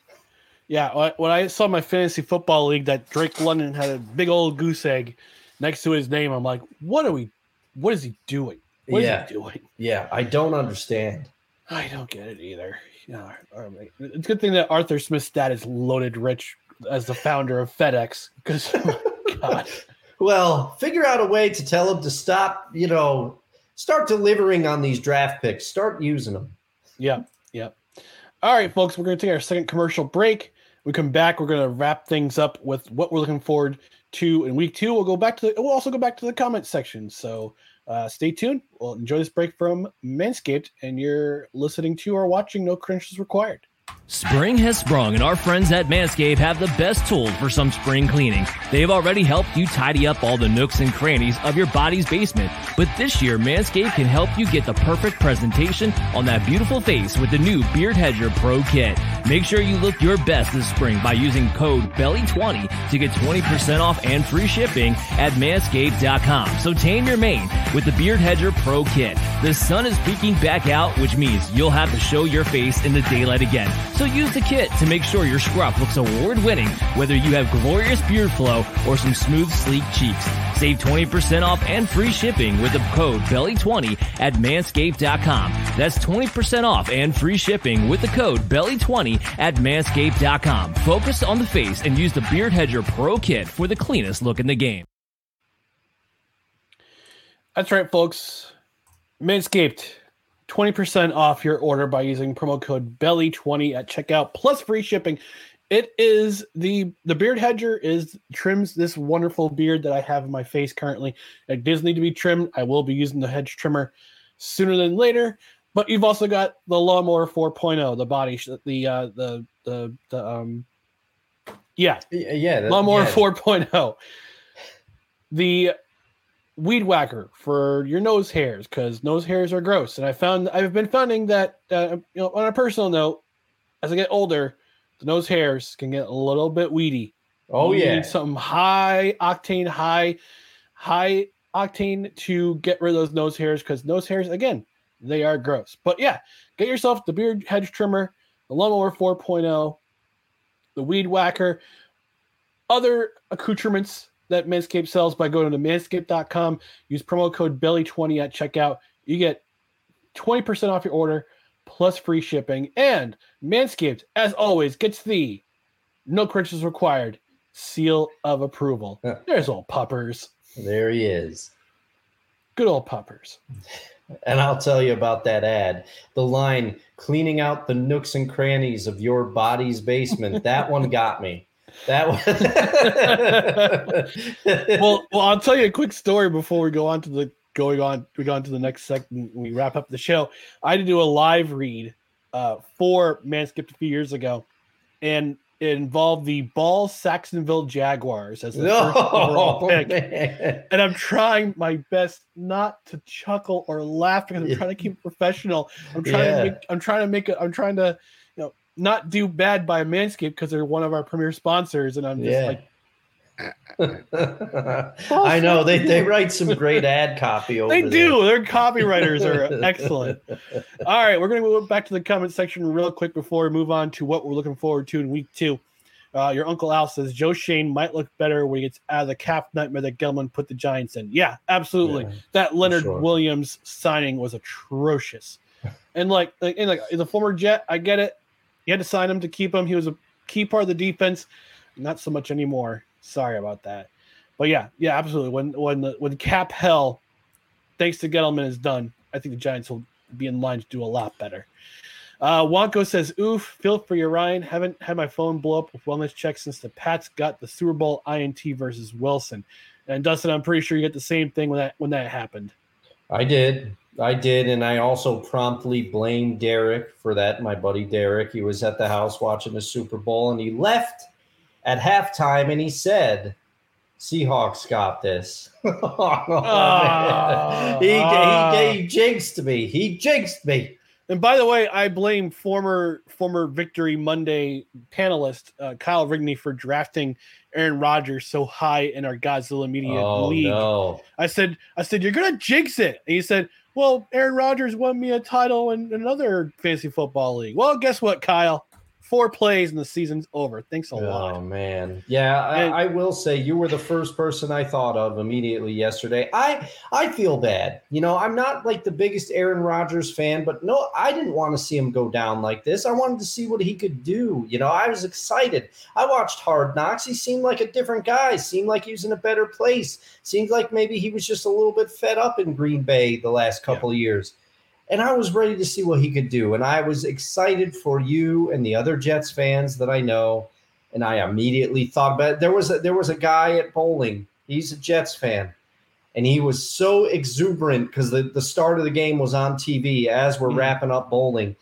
Yeah. When I saw my fantasy football league that Drake London had a big old goose egg next to his name, I'm like, what are we? What is he doing? What is Yeah. he doing? Yeah, I don't understand. I don't get it either. Yeah. It's a good thing that Arthur Smith's dad is loaded rich as the founder of FedEx because, oh God, Well, figure out a way to tell him to stop, you know, start delivering on these draft picks, start using them. yeah, yeah. All right, folks, we're going to take our second commercial break. We come back. We're going to wrap things up with what we're looking forward to in week two. We'll go back to the. We'll also go back to the comment section. So uh, stay tuned. We'll enjoy this break from Manscaped, and you're listening to or watching No Credentials Required. Spring has sprung, and our friends at Manscaped have the best tools for some spring cleaning. They've already helped you tidy up all the nooks and crannies of your body's basement. But this year, Manscaped can help you get the perfect presentation on that beautiful face with the new Beard Hedger Pro Kit. Make sure you look your best this spring by using code BELLY20 to get 20% off and free shipping at manscaped.com. So tame your mane with the Beard Hedger Pro Kit. The sun is peeking back out, which means you'll have to show your face in the daylight again. So use the kit to make sure your scruff looks award winning, whether you have glorious beard flow or some smooth, sleek cheeks. Save 20% off and free shipping with the code BELLY20 at manscaped.com. That's 20% off and free shipping with the code BELLY20 at manscaped.com. Focus on the face and use the Beard Hedger Pro Kit for the cleanest look in the game. That's right, folks. Manscaped, 20% off your order by using promo code BELLY20 at checkout plus free shipping. It is the the beard hedger is trims this wonderful beard that I have in my face currently. It does need to be trimmed. I will be using the hedge trimmer sooner than later. But you've also got the lawnmower 4.0, the body, sh- the uh, the the the um, yeah, Yeah, that- Lawnmower yeah. 4.0. The weed whacker for your nose hairs because nose hairs are gross. And I found I've been finding that uh, you know on a personal note, as I get older, the nose hairs can get a little bit weedy. Oh You yeah, need some high octane, high, high octane to get rid of those nose hairs because nose hairs again they are gross. But yeah, get yourself the beard hedge trimmer, the lawnmower 4.0, the weed whacker, other accoutrements that Manscaped sells by going to manscaped.com. Use promo code belly20 at checkout. You get 20% off your order plus free shipping. And Manscaped, as always, gets the no credentials required seal of approval. Yeah. There's old puppers. there he is. Good old puppers. And I'll tell you about that ad. The line cleaning out the nooks and crannies of your body's basement. that one got me. That one. well, well, I'll tell you a quick story before we go on to the going on. We go on to the next segment. We wrap up the show. I had to do a live read uh, for Manscaped a few years ago, and it involved the Ball Saxonville Jaguars as the first overall pick. man. And I'm trying my best not to chuckle or laugh because I'm Yeah. trying to keep it professional. I'm trying Yeah. to make. I'm trying to make it. I'm trying to, not do bad by Manscaped because they're one of our premier sponsors, and I'm just Yeah. like. I know they, they write some great ad copy over They there. do. Their copywriters are excellent. All right, we're going to go back to the comment section real quick before we move on to what we're looking forward to in week two. Uh, your uncle Al says Joe Schoen might look better when he gets out of the cap nightmare that Gettleman put the Giants in. Yeah, absolutely. Yeah, that Leonard sure. Williams signing was atrocious. And like, and like, a former Jet, I get it. You had to sign him to keep him. He was a key part of the defense. Not so much anymore. Sorry about that. But yeah, yeah, absolutely. When when the when cap hell, thanks to Gettleman is done, I think the Giants will be in line to do a lot better. Uh, Wonko says, "Oof, feel for you, Ryan. Haven't had my phone blow up with wellness checks since the Pats got the Super Bowl INT versus Wilson." And Dustin, I'm pretty sure you get the same thing when that when that happened. I did. I did, and I also promptly blamed Derek for that. My buddy Derek, he was at the house watching the Super Bowl, and he left at halftime, and he said, "Seahawks got this." oh, Ah, he, ah. he, he jinxed me. He jinxed me. And by the way, I blame former former Victory Monday panelist uh, Kyle Rigney for drafting Aaron Rodgers so high in our Gozilla Media Oh league. no! I said, I said, you're gonna jinx it. And he said, Well, Aaron Rodgers won me a title in another fantasy football league. Well, guess what, Kyle? Four plays and the season's over. Thanks a Oh lot. Oh man, yeah. And- I, I will say you were the first person I thought of immediately yesterday. I I feel bad. You know, I'm not like the biggest Aaron Rodgers fan, but no, I didn't want to see him go down like this. I wanted to see what he could do. You know, I was excited. I watched Hard Knocks. He seemed like a different guy. Seemed like he was in a better place. Seemed like maybe he was just a little bit fed up in Green Bay the last couple of years. And I was ready to see what he could do. And I was excited for you and the other Jets fans that I know and I immediately thought about it. There was a, there was a guy at bowling. He's a Jets fan, and he was so exuberant because the, the start of the game was on TV as we're Mhm. wrapping up bowling,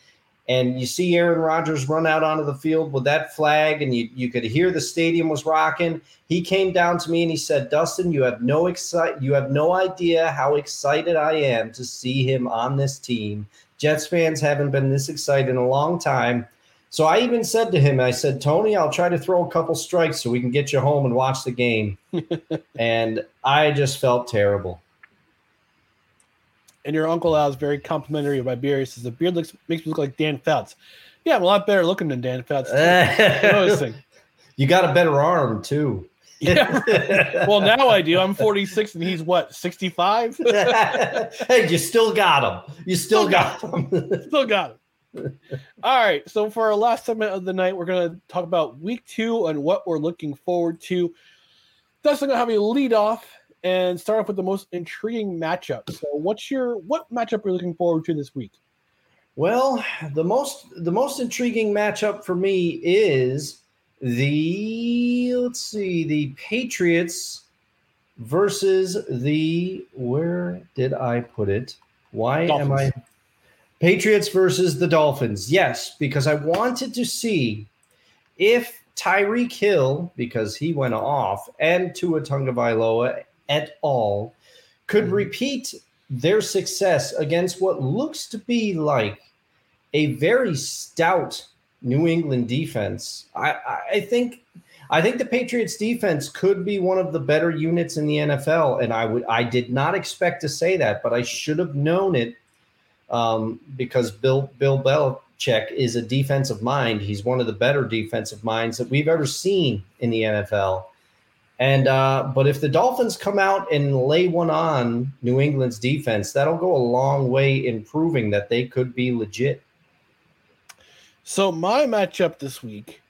and you see Aaron Rodgers run out onto the field with that flag, and you you could hear the stadium was rocking. He came down to me and he said, "Dustin, you have no excite you have no idea how excited I am to see him on this team. Jets fans haven't been this excited in a long time." So I even said to him, I said, Tony, I'll try to throw a couple strikes so we can get you home and watch the game. and I just felt terrible. And your uncle Al is very complimentary of my beard. He says the beard looks makes me look like Dan Fouts. Yeah, I'm a lot better looking than Dan Fouts. You got a better arm too. Yeah. Well, now I do. I'm 46 and he's what, 65? hey, you still got him. You still Still got him. Still got it. All right. So for our last segment of the night, we're going to talk about week two and what we're looking forward to. Dustin, going to have you lead off and start off with the most intriguing matchup. So, what's your what matchup you're you looking forward to this week? Well, the most the most intriguing matchup for me is the let's see the Patriots versus the where did I put it? Why am I Patriots versus the Dolphins? Yes, because I wanted to see if Tyreek Hill, because he went off, and Tua Tagovailoa et all could Mhm. repeat their success against what looks to be like a very stout New England defense. I, I- I think I think the Patriots defense could be one of the better units in the NFL, and I would I did not expect to say that, but I should have known it um, because Bill Bill Belichick is a defensive mind. He's one of the better defensive minds that we've ever seen in the NFL. And uh, but if the Dolphins come out and lay one on New England's defense, that'll go a long way in proving that they could be legit. So, my matchup this week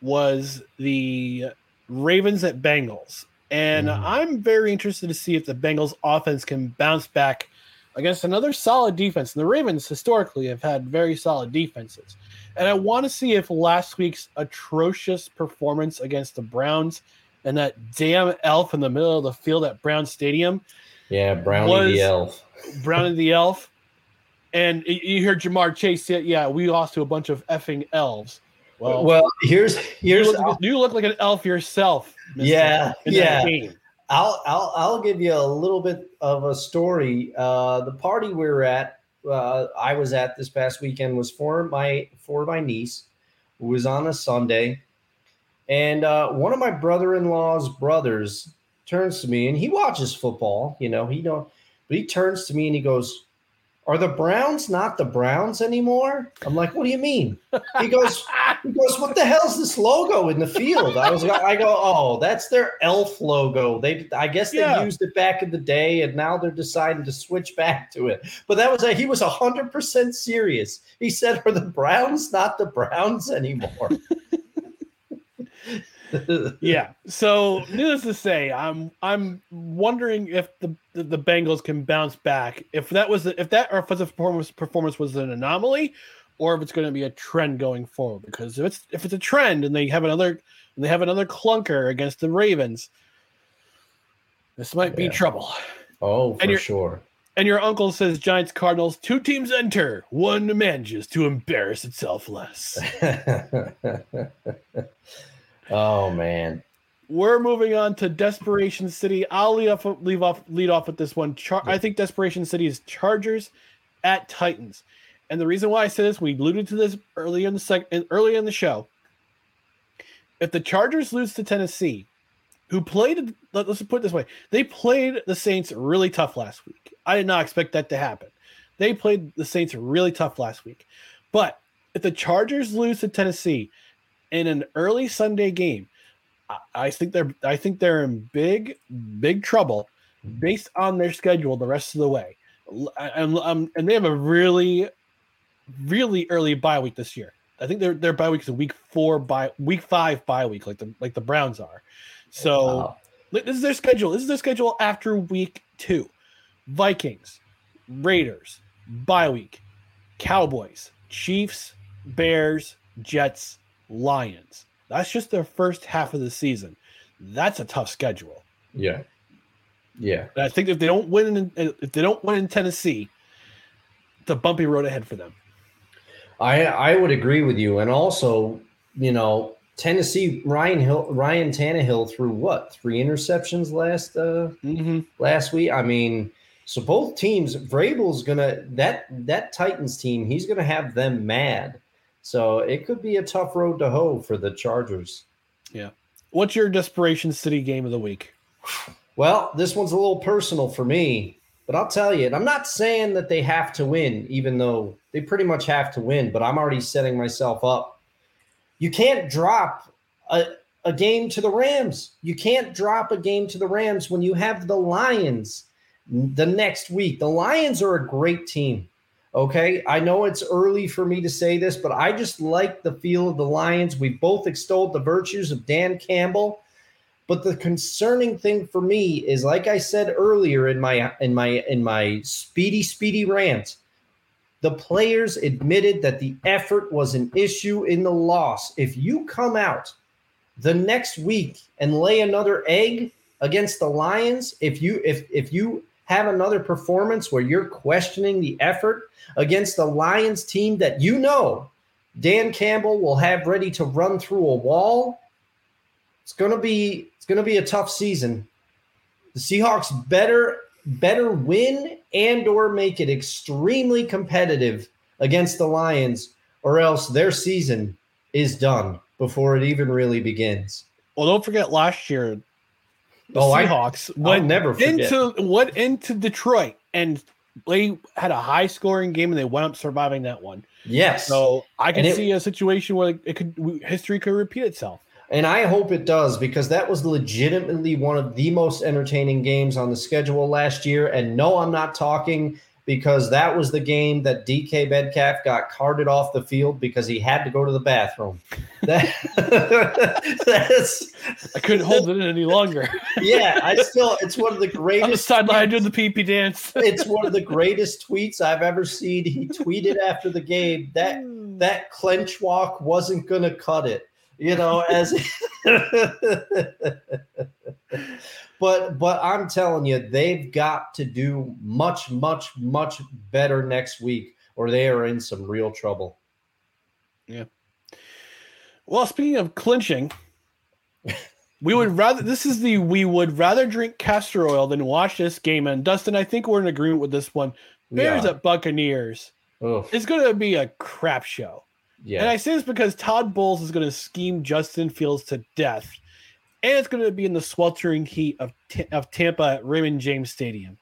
was the Ravens at Bengals. And Mm. I'm very interested to see if the Bengals offense can bounce back against another solid defense. And the Ravens historically have had very solid defenses. And I want to see if last week's atrocious performance against the Browns and that damn elf in the middle of the field at Brown Stadium, Yeah, Brownie the elf. Brownie the elf, and you hear Ja'Marr Chase say, "Yeah, we lost to a bunch of effing elves." Well, Well, here's you here's look, you look like an elf yourself. mister, Yeah, yeah. I'll I'll I'll give you a little bit of a story. Uh, the party we were at, uh, I was at this past weekend was for my for my niece, who was on a Sunday, and uh, one of my brother-in-law's brothers turns to me and he watches football. You know, he know, but he turns to me and he goes, "Are the Browns not the Browns anymore?" I'm like, "What do you mean?" He goes. He goes, "What the hell's this logo in the field?" I was, like, I go, "Oh, that's their elf logo. They, I guess they Yeah. used it back in the day, and now they're deciding to switch back to it." But that was a, he was hundred percent serious. He said, "Are the Browns not the Browns anymore?" yeah. So, needless to say, I'm I'm wondering if the, the Bengals can bounce back. If that was if that or if the performance performance was an anomaly, or if it's going to be a trend going forward. Because if it's if it's a trend and they have another and they have another clunker against the Ravens, this might be Yeah. trouble. oh, for you're- sure. And your uncle says Giants Cardinals, two teams enter, one manages to embarrass itself less. oh man. We're moving on to Desperation City. I'll lead off leave off lead off with this one. Char- I think Desperation City is Chargers at Titans. And the reason why I say this, we alluded to this earlier in the second earlier in the show. If the Chargers lose to Tennessee, who played let's put it this way, they played the Saints really tough last week. I did not expect that to happen. They played the Saints really tough last week. But if the Chargers lose to Tennessee in an early Sunday game, I think they're I think they're in big big trouble based on their schedule the rest of the way. And, um, and they have a really really early bye week this year. I think their their bye week is a week four by week five bye week, like the like the Browns are. So wow. this is their schedule. This is their schedule after week two. Vikings, Raiders, bye week, Cowboys, Chiefs, Bears, Jets, Lions. That's just their first half of the season. That's a tough schedule. Yeah. Yeah. And I think if they don't win in, if they don't win in Tennessee, it's a bumpy road ahead for them. I I would agree with you, and also, you know, Tennessee Ryan Hill Ryan Tannehill threw what three interceptions last uh mm-hmm. last week. I mean, so both teams, Vrabel's gonna that that Titans team, he's gonna have them mad. So it could be a tough road to hoe for the Chargers. Yeah. What's your desperation city game of the week? Well, this one's a little personal for me, but I'll tell you, and I'm not saying that they have to win, even though they pretty much have to win, but I'm already setting myself up. You can't drop a, a game to the Rams. You can't drop a game to the Rams when you have the Lions the next week. The Lions are a great team. Okay. I know it's early for me to say this, but I just like the feel of the Lions. We both extolled the virtues of Dan Campbell. But the concerning thing for me is, like I said earlier in my in my in my speedy speedy rant, the players admitted that the effort was an issue in the loss. If you come out the next week and lay another egg against the Lions, if you if if you have another performance where you're questioning the effort against the Lions team that you know Dan Campbell will have ready to run through a wall, it's going to be it's going to be a tough season. The Seahawks better better win and or make it extremely competitive against the Lions or else their season is done before it even really begins. Well, don't forget last year the oh, Seahawks I, went never forget. into went into Detroit and they had a high scoring game and they went up surviving that one. Yes. So I can see a situation where it could history could repeat itself. And I hope it does because that was legitimately one of the most entertaining games on the schedule last year. And no, I'm not talking because that was the game that DK Metcalf got carted off the field because he had to go to the bathroom. That, that's I couldn't hold it in any longer. yeah, I still it's one of the greatest. On the sideline doing the pee pee dance. it's one of the greatest tweets I've ever seen. He tweeted after the game that that clench walk wasn't gonna cut it. You know, as but but I'm telling you, they've got to do much, much, much better next week, or they are in some real trouble. Yeah. Well, speaking of clinching, we would rather this is the we would rather drink castor oil than watch this game. And Dustin, I think we're in agreement with this one. Bears yeah. at Buccaneers. Ugh. It's going to be a crap show. Yeah. And I say this because Todd Bowles is going to scheme Justin Fields to death and it's going to be in the sweltering heat of, of Tampa at Raymond James Stadium,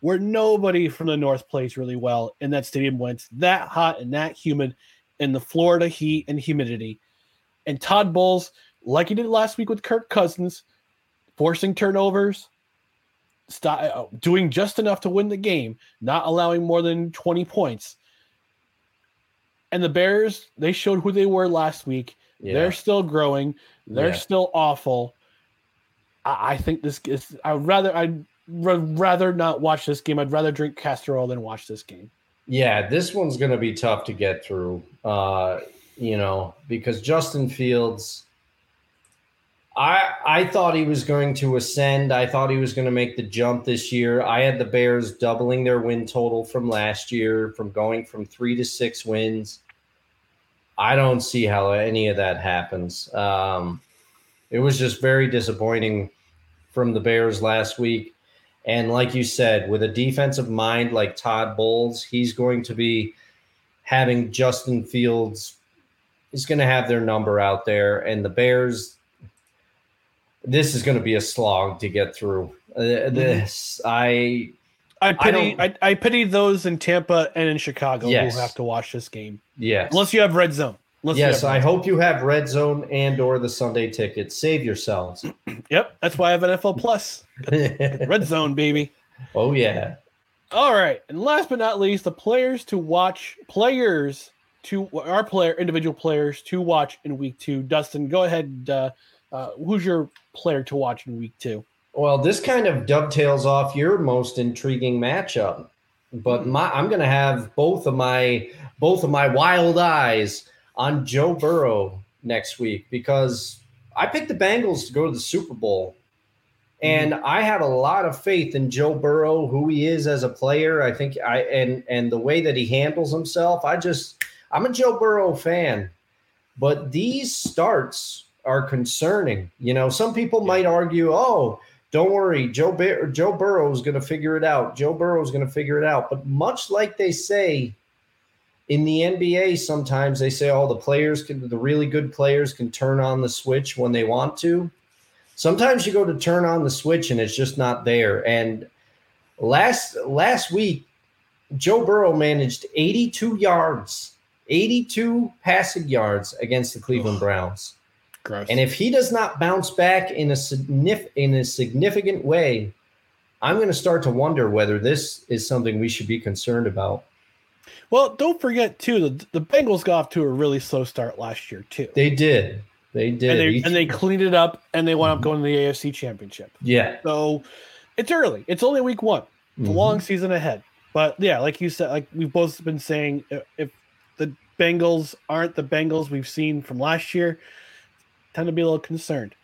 where nobody from the North plays really well in that stadium when it's that hot and that humid in the Florida heat and humidity. And Todd Bowles, like he did last week with Kirk Cousins, forcing turnovers, stop, uh, doing just enough to win the game, not allowing more than 20 points. And the Bears, they showed who they were last week. Yeah. They're still growing. They're yeah. still awful. I, I think this is. I'd rather. I'd rather not watch this game. I'd rather drink castor oil than watch this game. Yeah, this one's going to be tough to get through. Uh, you know, because Justin Fields. I I thought he was going to ascend. I thought he was going to make the jump this year. I had the Bears doubling their win total from last year, from going from three to six wins. I don't see how any of that happens. Um, it was just very disappointing from the Bears last week. And like you said, with a defensive mind like Todd Bowles, he's going to be having Justin Fields. He's going to have their number out there, and the Bears. This is going to be a slog to get through. Uh, this I I pity don't- I, I, pity those in Tampa and in Chicago Yes. who have to watch this game. yes Unless you have red zone. Unless you yes I hope you have red zone and or the Sunday ticket. Save yourselves. Yep, that's why I have NFL Plus. Red zone, baby. oh yeah. All right, and last but not least, the players to watch, players to our player, individual players to watch in week two. Dustin, go ahead. Uh, uh, who's your player to watch in week two? Well, this kind of dovetails off your most intriguing matchup. But my I'm gonna have both of my both of my wild eyes on Joe Burrow next week because I picked the Bengals to go to the Super Bowl. And mm-hmm. I have a lot of faith in Joe Burrow, who he is as a player. I think I and and the way that he handles himself. I just I'm a Joe Burrow fan. But these starts are concerning. You know, some people might argue, "Oh, don't worry, Joe Joe Burrow is going to figure it out. Joe Burrow is going to figure it out." But much like they say in the NBA, sometimes they say, "Oh, the players can, the really good players can turn on the switch when they want to." Sometimes you go to turn on the switch and it's just not there. And last last week, Joe Burrow managed 82 yards, 82 passing yards against the Cleveland Browns. Gross. And if he does not bounce back in a signif- in a significant way, I'm going to start to wonder whether this is something we should be concerned about. Well, don't forget too, the, the Bengals got off to a really slow start last year too, They did. They did. and they and they cleaned it up, and they wound up going to the AFC Championship. yeah. So it's early. It's only week one. It's a Mhm. long season ahead. But yeah, like you said, like we've both been saying, if the Bengals aren't the Bengals we've seen from last year, tend to be a little concerned.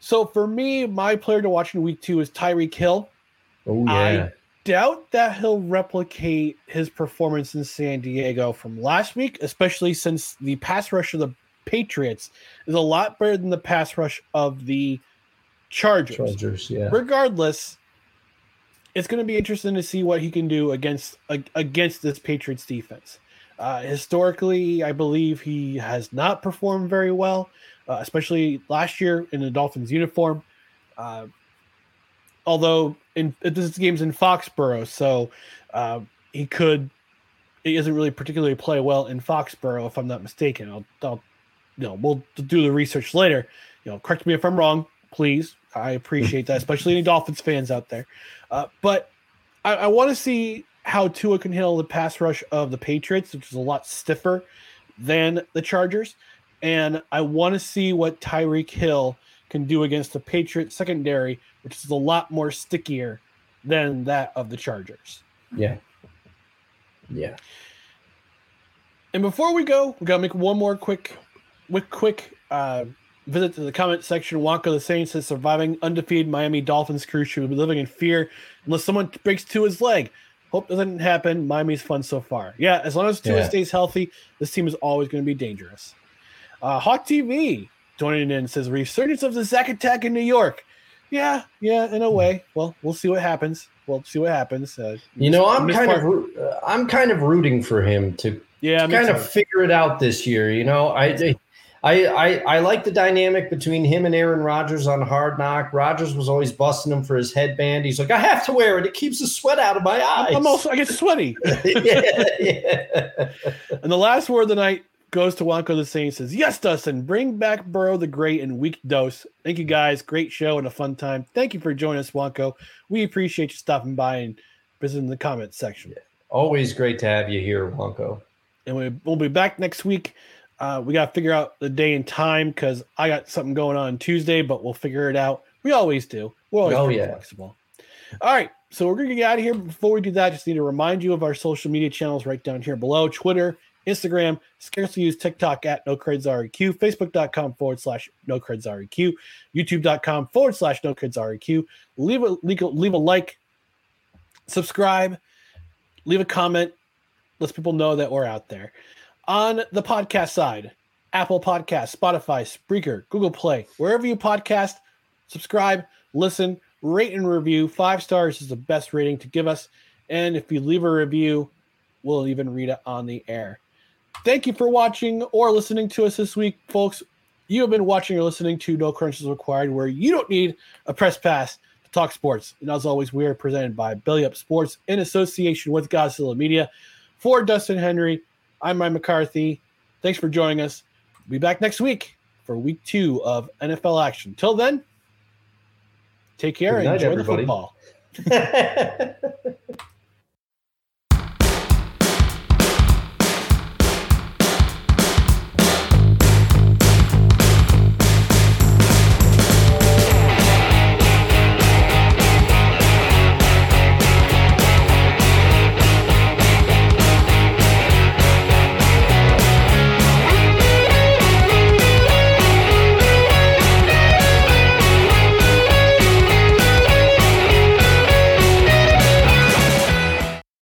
So for me, my player to watch in week two is Tyreek Hill. Oh I- yeah. Doubt that he'll replicate his performance in San Diego from last week, especially since the pass rush of the Patriots is a lot better than the pass rush of the Chargers Chargers. Yeah. regardless, it's going to be interesting to see what he can do against against this Patriots defense. Uh, historically, I believe he has not performed very well, uh, especially last year in the Dolphins uniform. Uh, although in this game's in Foxborough, so uh, he could he doesn't really particularly play well in Foxborough, if I'm not mistaken. I'll, I'll you know we'll do the research later. You know, correct me if I'm wrong, please. I appreciate that, especially any Dolphins fans out there. Uh, but I, I want to see how Tua can handle the pass rush of the Patriots, which is a lot stiffer than the Chargers. And I want to see what Tyreek Hill can do against the Patriots secondary, which is a lot more stickier than that of the Chargers. Yeah. Yeah. And before we go, we gotta make one more quick, quick, quick uh, visit to the comment section. Wonko the Sane says surviving undefeated Miami Dolphins crew should be living in fear unless someone breaks to his leg. Hope doesn't happen. Miami's fun so far. Yeah, as long as Tua Yeah. stays healthy, this team is always going to be dangerous. Uh, Hawk TV joining in says resurgence of the Zack attack in New York. Yeah, yeah, in a way. Well, we'll see what happens. We'll see what happens. Uh, You know, I'm kind Park- of uh, I'm kind of rooting for him to yeah, me kind too. of figure it out this year. You know, I, I, I, I like the dynamic between him and Aaron Rodgers on Hard Knock. Rodgers was always busting him for his headband. He's like, I have to wear it. It keeps the sweat out of my eyes. I'm also I get sweaty. yeah, yeah. And the last word of the night goes to Wonko the Sane says, Yes, Dustin, bring back Burrow the Great and week dose. Thank you guys. Great show and a fun time. Thank you for joining us, Wonko. We appreciate you stopping by and visiting the comments section. Always great to have you here, Wonko. And we, we'll be back next week. Uh, we got to figure out the day and time because I got something going on Tuesday, but we'll figure it out. We always do. We're always Oh, yeah. flexible. All right. So we're going to get out of here. Before we do that, just need to remind you of our social media channels right down here below Twitter, Instagram, scarcely use TikTok at no creds REQ, Facebook.com forward slash no creds REQ, YouTube.com forward slash no creds REQ. Leave a, leave a leave a like, subscribe, leave a comment, lets people know that we're out there. On the podcast side, Apple Podcast, Spotify, Spreaker, Google Play, wherever you podcast, subscribe, listen, rate and review. Five stars is the best rating to give us. And if you leave a review, we'll even read it on the air. Thank you for watching or listening to us this week, folks. You have been watching or listening to No Credentials Required, where you don't need a press pass to talk sports. And as always, we are presented by Belly Up Sports in association with Gozilla Media. For Dustin Henry, I'm Ryan McCarthy. Thanks for joining us. We'll be back next week for week two of NFL action. Till then, take care Good and enjoy everybody. the football.